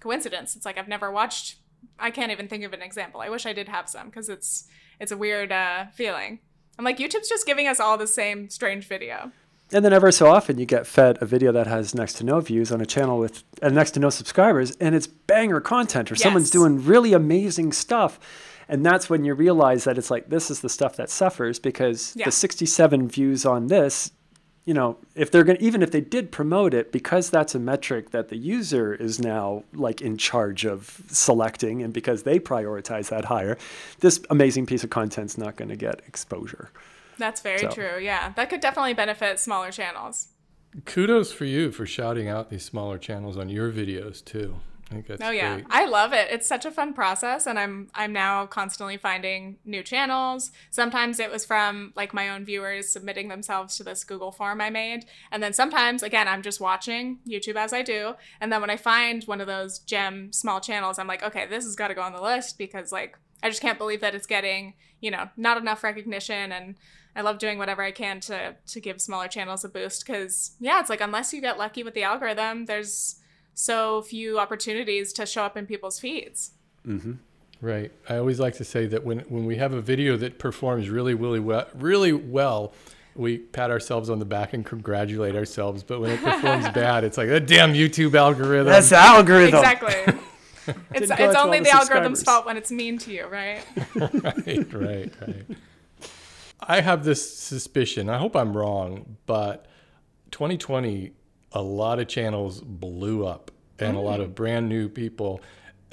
coincidence. It's like I've never watched. I can't even think of an example. I wish I did have some because it's it's a weird uh, feeling. I'm like, YouTube's just giving us all the same strange video. And then ever so often you get fed a video that has next to no views on a channel with and next to no subscribers, and it's banger content or someone's doing really amazing stuff. And that's when you realize that it's like this is the stuff that suffers because Yeah. the 67 views on this, you know, if they're going to even if they did promote it because that's a metric that the user is now like in charge of selecting and because they prioritize that higher, this amazing piece of content's not going to get exposure. That's very So- true. Yeah, that could definitely benefit smaller channels. Kudos for you for shouting out these smaller channels on your videos too. I think that's Oh yeah, great. I love it. It's such a fun process, and I'm I'm now constantly finding new channels. Sometimes it was from like my own viewers submitting themselves to this Google form I made, and then sometimes again I'm just watching YouTube as I do, and then when I find one of those gem small channels, I'm like, okay, this has got to go on the list because like I just can't believe that it's getting you know not enough recognition and. I love doing whatever I can to to give smaller channels a boost because yeah, it's like unless you get lucky with the algorithm, there's so few opportunities to show up in people's feeds. Mm-hmm. Right. I always like to say that when when we have a video that performs really really well, really well, we pat ourselves on the back and congratulate ourselves. But when it performs *laughs* bad, it's like a damn YouTube algorithm. That's the algorithm. Exactly. *laughs* it's it's only the the algorithm's fault when it's mean to you, right? *laughs* right, right, right. I have this suspicion. I hope I'm wrong, but 2020, a lot of channels blew up and a lot of brand new people.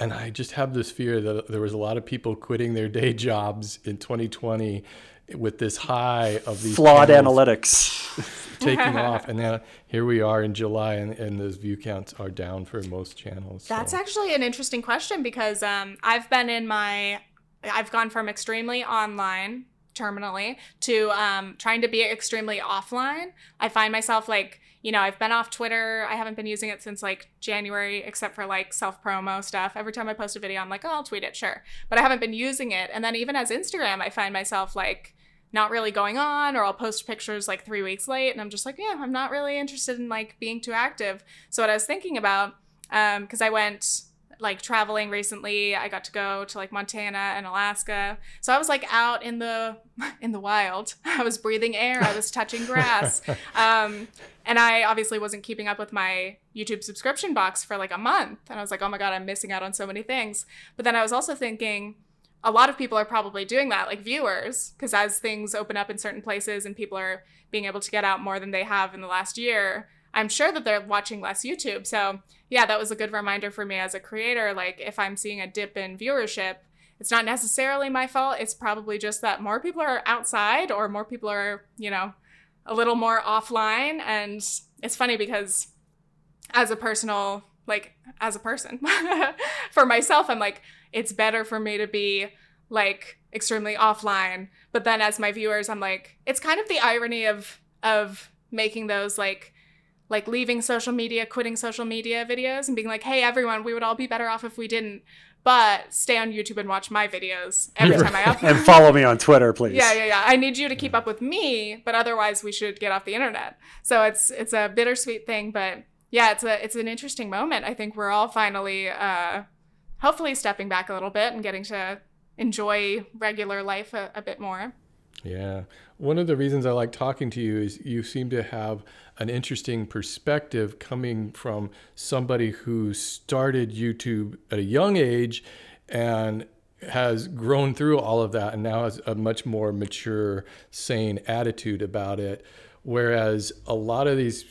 And I just have this fear that there was a lot of people quitting their day jobs in 2020 with this high of these Flawed analytics. *laughs* taking *laughs* off. And then here we are in July, and, and those view counts are down for most channels. That's so. actually an interesting question because um, I've been in my, I've gone from extremely online terminally to um, trying to be extremely offline. I find myself like, you know, I've been off Twitter. I haven't been using it since like January, except for like self promo stuff. Every time I post a video, I'm like, oh, I'll tweet it, sure. But I haven't been using it. And then even as Instagram, I find myself like, not really going on or I'll post pictures like 3 weeks late and I'm just like, yeah, I'm not really interested in like being too active. So what I was thinking about um cuz I went like traveling recently, I got to go to like Montana and Alaska. So I was like out in the *laughs* in the wild. I was breathing air, I was touching grass. *laughs* Um and I obviously wasn't keeping up with my YouTube subscription box for like a month. And I was like, "Oh my god, I'm missing out on so many things." But then I was also thinking a lot of people are probably doing that, like viewers, because as things open up in certain places and people are being able to get out more than they have in the last year, I'm sure that they're watching less YouTube. So, yeah, that was a good reminder for me as a creator. Like, if I'm seeing a dip in viewership, it's not necessarily my fault. It's probably just that more people are outside or more people are, you know, a little more offline. And it's funny because as a personal, like, as a person, *laughs* for myself, I'm like, it's better for me to be like extremely offline. But then as my viewers, I'm like, it's kind of the irony of of making those like like leaving social media, quitting social media videos and being like, hey everyone, we would all be better off if we didn't. But stay on YouTube and watch my videos every time I upload. and follow me on Twitter, please. Yeah, yeah, yeah. I need you to keep up with me, but otherwise we should get off the internet. So it's it's a bittersweet thing, but yeah, it's a it's an interesting moment. I think we're all finally uh hopefully stepping back a little bit and getting to enjoy regular life a, a bit more. Yeah. One of the reasons I like talking to you is you seem to have an interesting perspective coming from somebody who started YouTube at a young age and has grown through all of that and now has a much more mature, sane attitude about it. Whereas a lot of these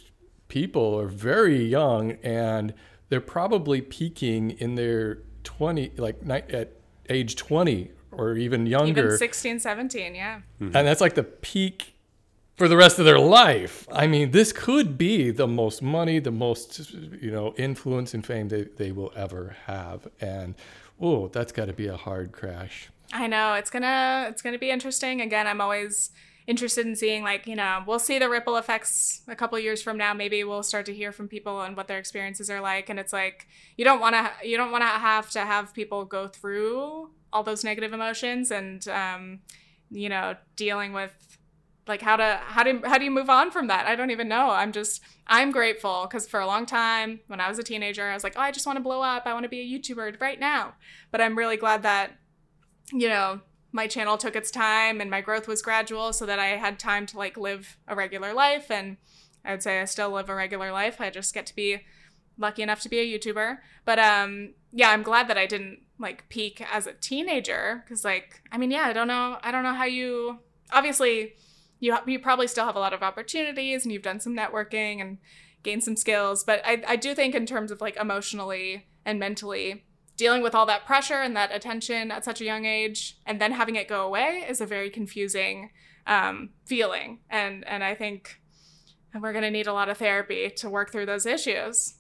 people are very young and they're probably peaking in their 20 like at age 20 or even younger. even 16 17 yeah. Mm-hmm. and that's like the peak for the rest of their life. I mean this could be the most money the most you know influence and fame they, they will ever have. And oh that's got to be a hard crash. I know. It's gonna it's gonna be interesting. Again i'm always interested in seeing like you know we'll see the ripple effects a couple years from now. Maybe we'll start to hear from people and what their experiences are like. And it's like you don't want to you don't want to have to have people go through all those negative emotions and um, you know dealing with like how to how do how do you move on from that? I don't even know. I'm just i'm grateful because for a long time when i was a teenager i was like oh i just want to blow up. I want to be a youtuber right now. But i'm really glad that you know my channel took its time and my growth was gradual so that I had time to like live a regular life. And I would say I still live a regular life. I just get to be lucky enough to be a YouTuber. But um yeah, I'm glad that I didn't like peak as a teenager cuz like I mean, yeah, I don't know I don't know how you obviously you you probably still have a lot of opportunities and you've done some networking and gained some skills, but I I do think in terms of like emotionally and mentally dealing with all that pressure and that attention at such a young age and then having it go away is a very confusing um, feeling. And and i think we're going to need a lot of therapy to work through those issues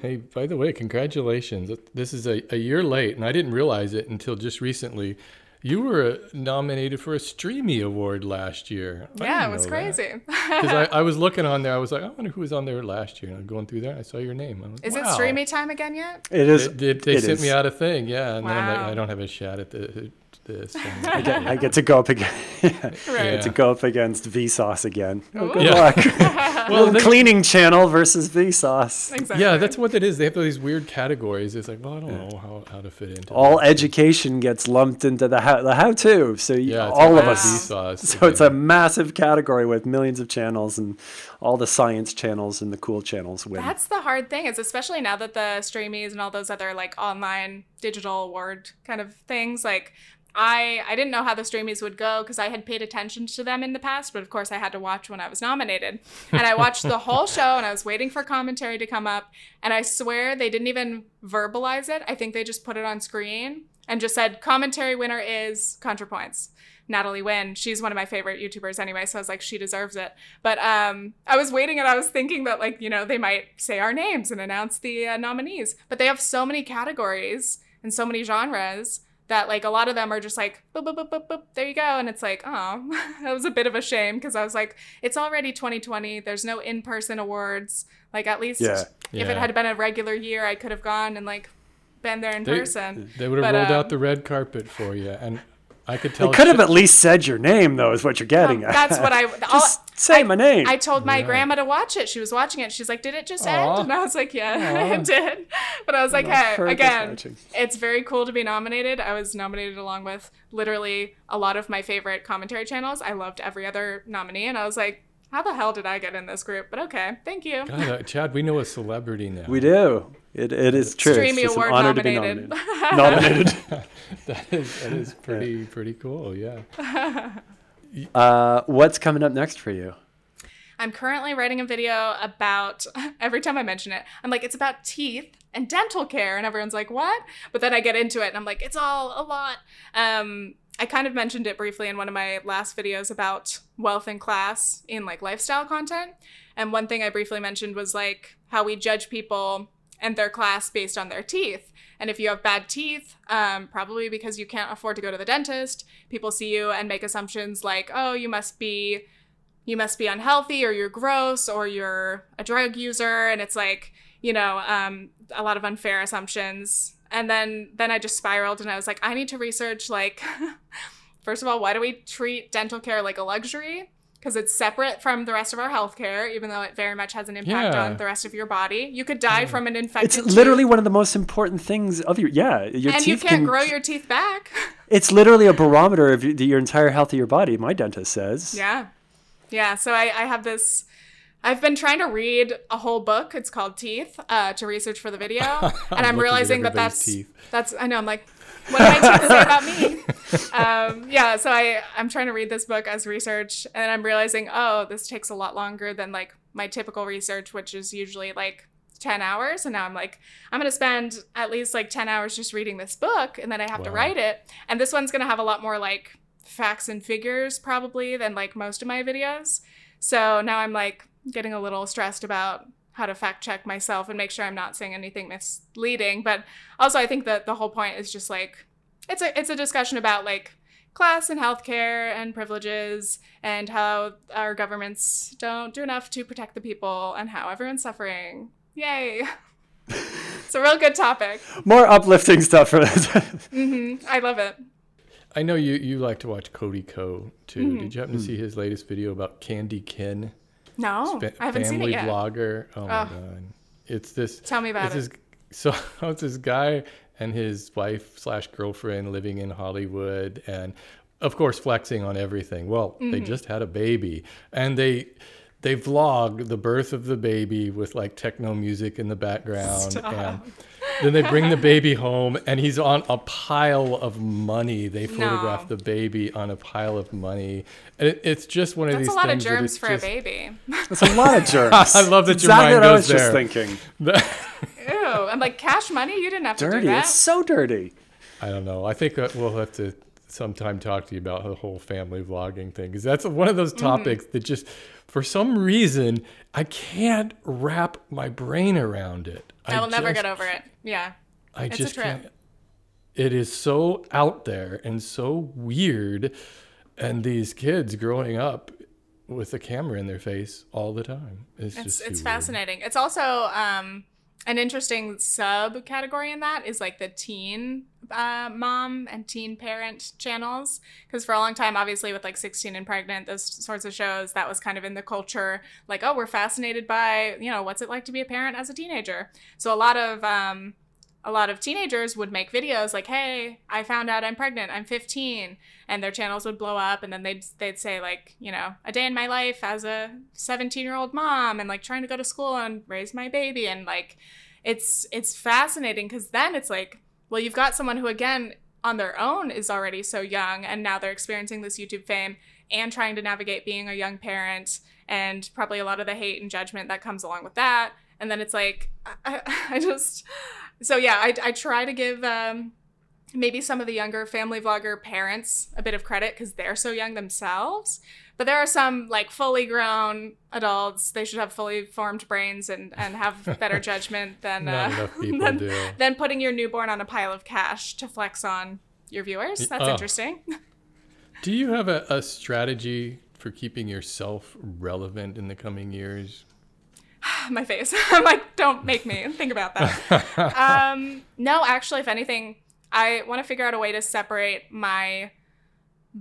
hey by the way congratulations this is a, a year late and i didn't realize it until just recently you were uh, nominated for a Streamy Award last year. yeah, it was crazy. *laughs* Because I, I, was looking on there, I was like, I wonder who was on there last year. And I'm going through there, I saw your name. Like, is wow. it Streamy time again yet? It is. It, it, they it sent is. me out a thing, yeah. And wow. then I'm like, I don't have a shot at the this. *laughs* I, get, I get to go up again. *laughs* right. yeah. to go up against Vsauce again. Oh, good yeah. luck. *laughs* well, they, cleaning channel versus Vsauce. Exactly. Yeah, that's what it is. They have these weird categories. It's like, well, I don't yeah. know how, how to fit into. All that. education gets lumped into the how the how to. So you, yeah, all of us. Vsauce, so it's a massive category with millions of channels and all the science channels and the cool channels win. That's the hard thing is especially now that the streamies and all those other like online digital award kind of things like I I didn't know how the streamies would go because I had paid attention to them in the past, but of course I had to watch when I was nominated. And I watched the whole *laughs* show and I was waiting for commentary to come up, and I swear they didn't even verbalize it. I think they just put it on screen and just said commentary winner is ContraPoints. Natalie Wynn. She's one of my favorite YouTubers anyway, so I was like, she deserves it. But um, I was waiting and I was thinking that, like, you know, they might say our names and announce the uh, nominees. But they have so many categories and so many genres that like a lot of them are just like boop, boop, boop, boop, boop, there you go. And it's like oh *laughs* that was a bit of a shame because i was like it's already 2020 there's no in-person awards. Like at least Yeah. if it had been a regular year i could have gone and like been there in They, person. they would have But, rolled um, out the red carpet for you, and I could tell. They could have at least said your name, though, is what you're getting at. That's what i *laughs* all, Just say I- my name. I told my Right. grandma to watch it. She was watching it. She's like, "Did it just Aw. end?" And I was like, "Yeah, *laughs* Aw. it did." But I was like, Love "Hey, again, it's very cool to be nominated. I was nominated along with literally a lot of my favorite commentary channels. I loved every other nominee, and I was like, "How the hell did I get in this group?" But okay, thank you. God, uh, Chad, we know a celebrity now. we do. It, it is true. It's Streamy just an Award honor to be nominated. nominated. nominated. *laughs* that is that is pretty pretty cool. Yeah. *laughs* Uh, what's coming up next for you? I'm currently writing a video about *laughs* every time I mention it, I'm like, it's about teeth and dental care, and everyone's like, what? But then I get into it and I'm like, it's all a lot. Um, I kind of mentioned it briefly in one of my last videos about wealth and class in like lifestyle content. And one thing I briefly mentioned was like how we judge people and their class based on their teeth. And if you have bad teeth, um, probably because you can't afford to go to the dentist, people see you and make assumptions like, oh, you must be you must be unhealthy or you're gross or you're a drug user. And it's like you know um, a lot of unfair assumptions. And then then i just spiraled and i was like i need to research like *laughs* first of all why do we treat dental care like a luxury because it's separate from the rest of our healthcare even though it very much has an impact Yeah. on the rest of your body you could die from an infected It's tooth, literally one of the most important things of your yeah. Your and teeth you can't can grow your teeth back *laughs* It's literally a barometer of your, your entire health of your body. My dentist says. Yeah. Yeah. So I, I have this. I've been trying to read a whole book. It's called Teeth uh, to research for the video, *laughs* and I'm at realizing that that's teeth. that's. I know. I'm like, what do my teeth say about me? Um, yeah. So I I'm trying to read this book as research, and I'm realizing, oh, this takes a lot longer than like my typical research, which is usually like 10 hours and now i'm like i'm going to spend at least like 10 hours just reading this book and then i have to write it and this one's going to have a lot more like facts and figures probably than like most of my videos so now i'm like getting a little stressed about how to fact check myself and make sure i'm not saying anything misleading but also i think that the whole point is just like it's a it's a discussion about like class and healthcare and privileges and how our governments don't do enough to protect the people and how everyone's suffering. Yay. it's a real good topic. More uplifting stuff for this. *laughs* hmm I love it. I know you you like to watch Cody Ko too. Mm-hmm. Did you happen to see his latest video about Candy Ken? No, I haven't seen family it yet. vlogger. Oh my Oh. god. It's this Tell me about it. this *laughs* so it's this guy and his wife slash girlfriend living in Hollywood and of course flexing on everything. Well, Mm-hmm. they just had a baby and they they vlog the birth of the baby with like techno music in the background and then they bring the baby home and he's on a pile of money. They photograph No. the baby on a pile of money. And it, it's just one of That's these that's a lot of germs for just- a baby. That's a lot of germs. *laughs* I love that your exactly mind what I goes was just there. thinking. *laughs* Ew. I'm like, cash money? You didn't have to Dirty. do that. It's so dirty. I don't know. I think uh, we'll have to sometime talk to you about the whole family vlogging thing because that's one of those Mm-hmm. topics that just, for some reason, I can't wrap my brain around it. I will never just- get over it. Yeah. I It's a just trip. can't. It is so out there and so weird, and these kids growing up with a camera in their face all the time. It's, It's just it's weird. fascinating. It's also um an interesting subcategory in that is like the teen uh, mom and teen parent channels. Because for a long time obviously with like 16 and pregnant those sorts of shows that was kind of in the culture like oh we're fascinated by you know what's it like to be a parent as a teenager. So a lot of um a lot of teenagers would make videos like hey i found out i'm pregnant i'm 15 and their channels would blow up and then they'd they'd say like you know a day in my life as a 17 year old mom and like trying to go to school and raise my baby and like it's it's fascinating because then it's like well you've got someone who again on their own is already so young and now they're experiencing this youtube fame and trying to navigate being a young parent and probably a lot of the hate and judgment that comes along with that. And then it's like i, I *laughs* just so yeah i, I try to give um, maybe some of the younger family vlogger parents a bit of credit because they're so young themselves but there are some like fully grown adults they should have fully formed brains and, and have better *laughs* judgment than uh, *laughs* than, than putting your newborn on a pile of cash to flex on your viewers. That's Oh. interesting. *laughs* Do you have a, a strategy for keeping yourself relevant in the coming years? *sighs* my face. I'm like, don't make me think about that. um, no, actually, if anything, I want to figure out a way to separate my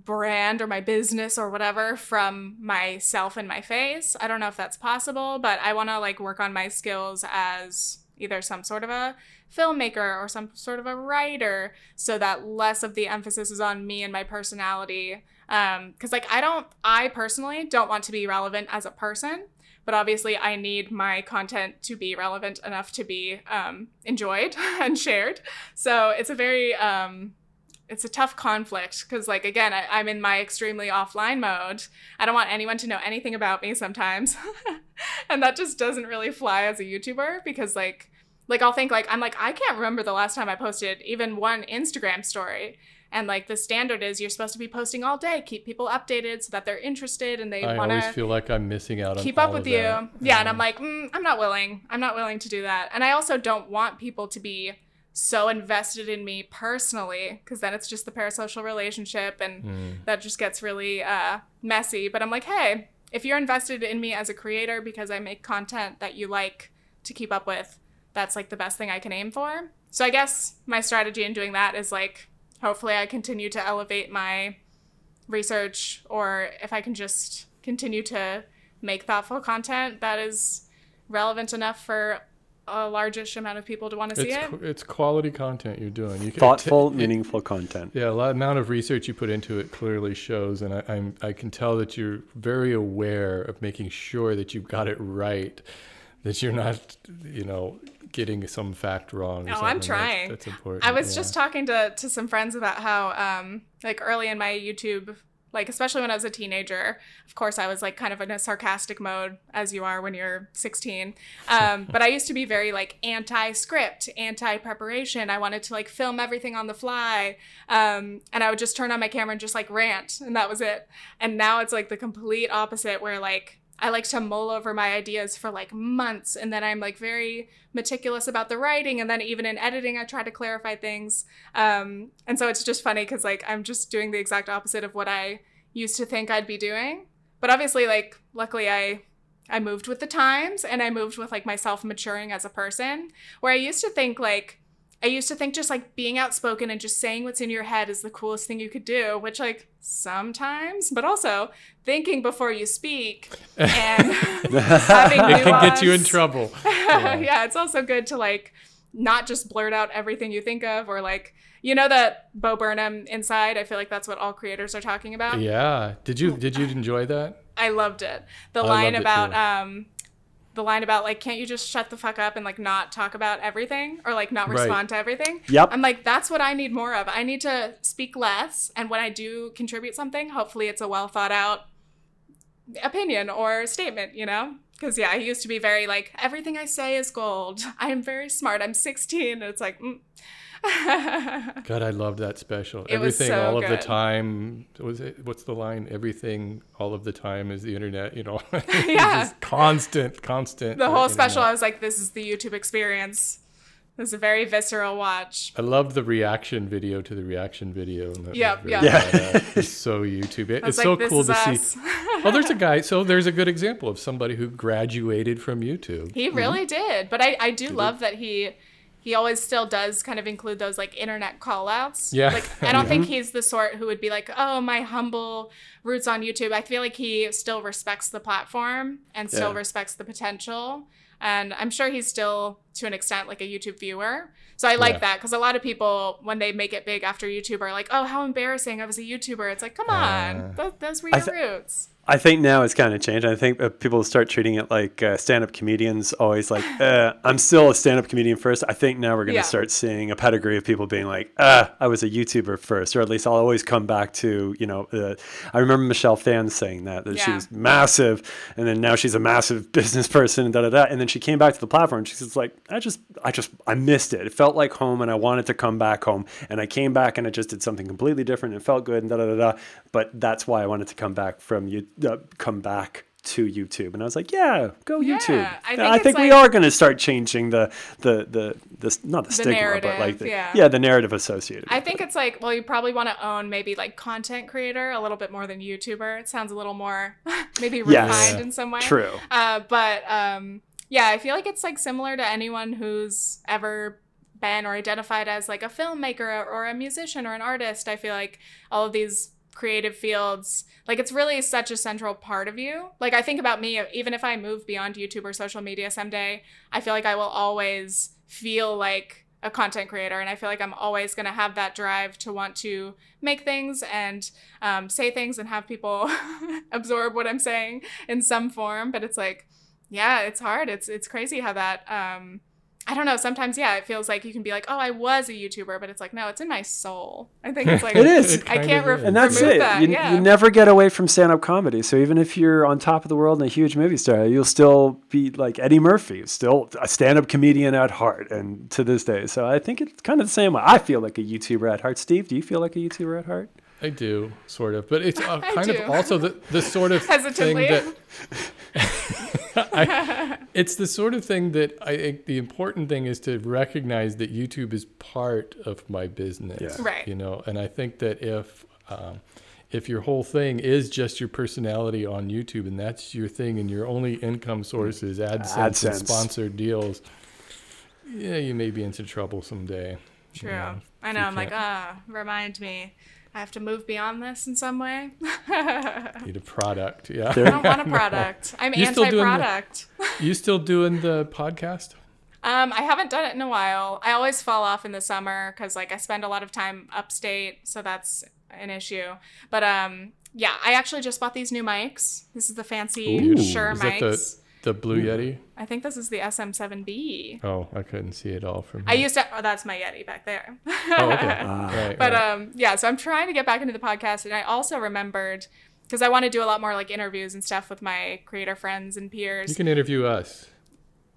brand or my business or whatever from myself and my face. I don't know if that's possible, but I want to like work on my skills as either some sort of a filmmaker or some sort of a writer so that less of the emphasis is on me and my personality um cuz like I don't I personally don't want to be relevant as a person but obviously I need my content to be relevant enough to be um, enjoyed *laughs* and shared. So it's a very um, it's a tough conflict because like again I, i'm in my extremely offline mode i don't want anyone to know anything about me sometimes *laughs* and that just doesn't really fly as a youtuber because like like i'll think like i'm like i can't remember the last time i posted even one instagram story and like the standard is you're supposed to be posting all day keep people updated so that they're interested and they I want always to feel like I'm missing out on keep up with you. that. Yeah, and I'm like, mm, I'm not willing. I'm not willing to do that. And I also don't want people to be so invested in me personally, because then it's just the parasocial relationship, and Mm. that just gets really uh, messy. But I'm like, hey, if you're invested in me as a creator because I make content that you like to keep up with, that's like the best thing I can aim for. So I guess my strategy in doing that is like, hopefully, I continue to elevate my research, or if I can just continue to make thoughtful content that is relevant enough for a largish amount of people to want to see It's, it. it's quality content you're doing. You can, Thoughtful, it- meaningful content. Yeah, a lot amount of research you put into it clearly shows, and I, I'm I can tell that you're very aware of making sure that you've got it right, that you're not, you know, getting some fact wrong. or No, I'm something. That's- trying. That's, important. I was yeah. just talking to to some friends about how um like early in my YouTube like especially when I was a teenager, of course I was like kind of in a sarcastic mode as you are when you're 16. Um, but I used to be very like anti-script, anti-preparation. I wanted to like film everything on the fly. Um, and I would just turn on my camera and just like rant and that was it. And now it's like the complete opposite where like I like to mull over my ideas for like months and then I'm like very meticulous about the writing and then even in editing I try to clarify things. Um, and so it's just funny because like I'm just doing the exact opposite of what I used to think I'd be doing. But obviously like luckily I I moved with the times and I moved with like myself maturing as a person where I used to think like I used to think just like being outspoken and just saying what's in your head is the coolest thing you could do, which like sometimes, but also thinking before you speak and *laughs* *laughs* having nuance. It can get you in trouble. *laughs* yeah. it's also good to like not just blurt out everything you think of or like you know that Bo Burnham inside. I feel like that's what all creators are talking about. Yeah. Did you did you enjoy that? I loved it. The I line about um the line about like can't you just shut the fuck up and like not talk about everything or like not Right. respond to everything? Yep. I'm like that's what I need more of. I need to speak less and when I do contribute something, hopefully it's a well thought out opinion or statement, you know? Cuz yeah, I used to be very like everything I say is gold. *laughs* I am very smart. I'm 16 and it's like mm. *laughs* God, I loved that special. It was Everything so all of the time. Was it? What's the line? Everything all of the time is the internet. You know. *laughs* *laughs* Yeah. Just constant, constant. the uh, whole special. I was like this is the YouTube experience. This is a very visceral watch. I loved the reaction video to the reaction video. and that was Yep, very yeah. Yeah. It's so YouTube. It- it's like, so this cool is to see. us. Oh, there's a guy. So there's a good example of somebody who graduated from YouTube. He really did. But I, I do love that he he always still does kind of include those like internet call outs. Yeah. Like I don't think he's the sort who would be like, Oh, my humble roots on YouTube. I feel like he still respects the platform and still Yeah. respects the potential. And I'm sure he's still to an extent like a YouTube viewer. So I like Yeah. that because a lot of people, when they make it big after YouTube, are like, "Oh, how embarrassing! I was a YouTuber." It's like, come on, Uh, Th- those were your th- roots. I think now it's kind of changed. I think uh, people start treating it like uh, stand-up comedians always like, *laughs* uh, I'm still a stand-up comedian first. I think now we're going to Yeah. start seeing a pedigree of people being like, uh, I was a YouTuber first, or at least I'll always come back to, you know, uh, I remember Michelle Phan saying that, that she was massive, and then now she's a massive *laughs* business person, and da da da. And then she came back to the platform. And she's like, I just, I just, I missed it. It felt like home, and I wanted to come back home. And I came back, and I just did something completely different. And it felt good, and da da da da. But that's why I wanted to come back from you, uh, come back to YouTube, and I was like, yeah, go Yeah, YouTube. I think I think we like- are going to start changing the the the the not the, stigma, but like the, yeah. the narrative associated. I think it's like, well, you probably want to own maybe like content creator a little bit more than YouTuber. It sounds a little more *laughs* maybe Yes. refined in some way. True. Uh, but um, yeah, I feel like it's like similar to anyone who's ever been or identified as like a filmmaker or a musician or an artist. I feel like all of these creative fields, like it's really such a central part of you. Like I think about me, even if I move beyond YouTube or social media someday, I feel like I will always feel like a content creator and i feel like i'm always going to have that drive to want to make things and um, say things and have people *laughs* absorb what i'm saying in some form but it's like yeah it's hard it's it's crazy how that um i don't know sometimes yeah it feels like you can be like oh i was a youtuber but it's like no it's in my soul i think it's *laughs* like It is. It i can't of re- is. And that's it. that you, yeah you never get away from stand-up comedy. So even if you're on top of the world and a huge movie star, you'll still be like Eddie Murphy, still a stand-up comedian at heart, and to this day. So I think it's kind of the same way. I feel like a YouTuber at heart. Steve, do you feel like a YouTuber at heart? I do, sort of, but it's uh, *laughs* kind do. of also the, the sort of *laughs* thing that *laughs* I, it's the sort of thing that I think the important thing is to recognize that YouTube is part of my business, Yeah. Right. You know, and I think that if um, if your whole thing is just your personality on YouTube and that's your thing and your only income source is AdSense, AdSense. and sponsored deals, yeah, you may be into trouble someday. you true know, i know i'm like can't- ah remind me i have to move beyond this in some way *laughs* Need a product, yeah. I don't want a *laughs* product. I'm You still doing the- anti-product. *laughs* You still doing the podcast? Um, I haven't done it in a while. I always fall off in the summer because like I spend a lot of time upstate, so that's an issue. But um, yeah, I actually just bought these new mics. This is the fancy Ooh. Shure Is that mics. The the Blue Yeti? I think this is the SM7B. Oh, I couldn't see it all from Here. I used to. Oh, that's my Yeti back there. Oh, okay. *laughs* Ah. right, But right. um, yeah, so I'm trying to get back into the podcast, and I also remembered because I want to do a lot more like interviews and stuff with my creator friends and peers. you can interview us.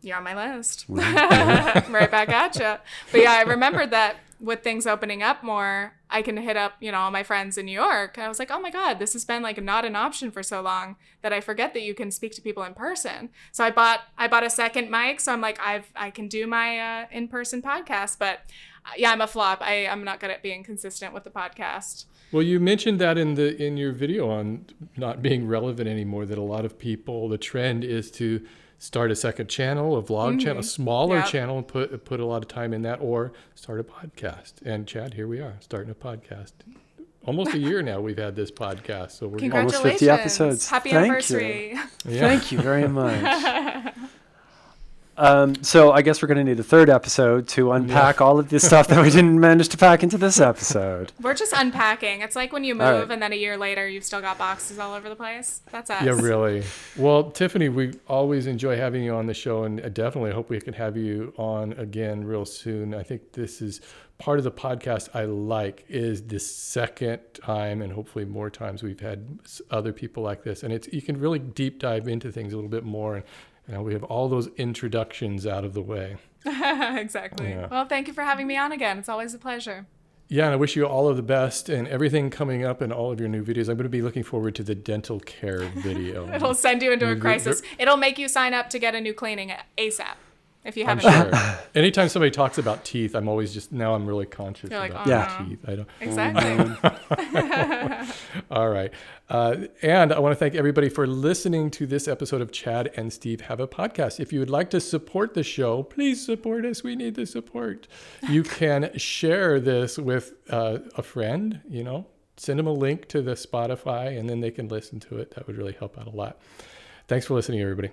You're on my list. right *laughs* back at you. But yeah, I remembered that with things opening up more, I can hit up, you know, all my friends in New York. I was like, oh my God, this has been like not an option for so long that I forget that you can speak to people in person. So I bought I bought a second mic. So I'm like, I've I can do my uh, in person podcast. But uh, yeah, I'm a flop. I, I'm not good at being consistent with the podcast. Well, you mentioned that in the in your video on not being relevant anymore. That a lot of people, the trend is to start a second channel, a vlog channel, a mm-hmm. smaller Yep. channel, and put put a lot of time in that, or start a podcast. And Chad, here we are, starting a podcast. Almost a year now we've had this podcast, so we're Almost 50 episodes. Happy Thank you. anniversary. yeah. Thank you very *laughs* much. Um, so I guess we're going to need a third episode to unpack all of this stuff that we *laughs* didn't manage to pack into this episode. We're just unpacking. It's like when you move All right. and then a year later you've still got boxes all over the place. That's us. Yeah, *laughs* really. Well, Tiffany, we always enjoy having you on the show, and I definitely hope we can have you on again real soon. I think this is part of the podcast I like is the second time, and hopefully more times we've had other people like this, and it's you can really deep dive into things a little bit more, and you know, we have all those introductions out of the way. *laughs* exactly. Yeah. Well, thank you for having me on again. It's always a pleasure. Yeah, and I wish you all of the best and everything coming up and all of your new videos. I'm going to be looking forward to the dental care *laughs* video. It'll send you into a crisis. It'll make you sign up to get a new cleaning ASAP if you haven't. I'm sure. Anytime somebody talks about teeth, I'm always just now I'm really conscious You're like, about oh, Yeah. teeth. I don't. Exactly. *laughs* All right, uh, and I want to thank everybody for listening to this episode of Chad and Steve Have a Podcast. If you would like to support the show, please support us. We need the support. You *laughs* can share this with uh, a friend. You know, send them a link to the Spotify, and then they can listen to it. That would really help out a lot. Thanks for listening, everybody.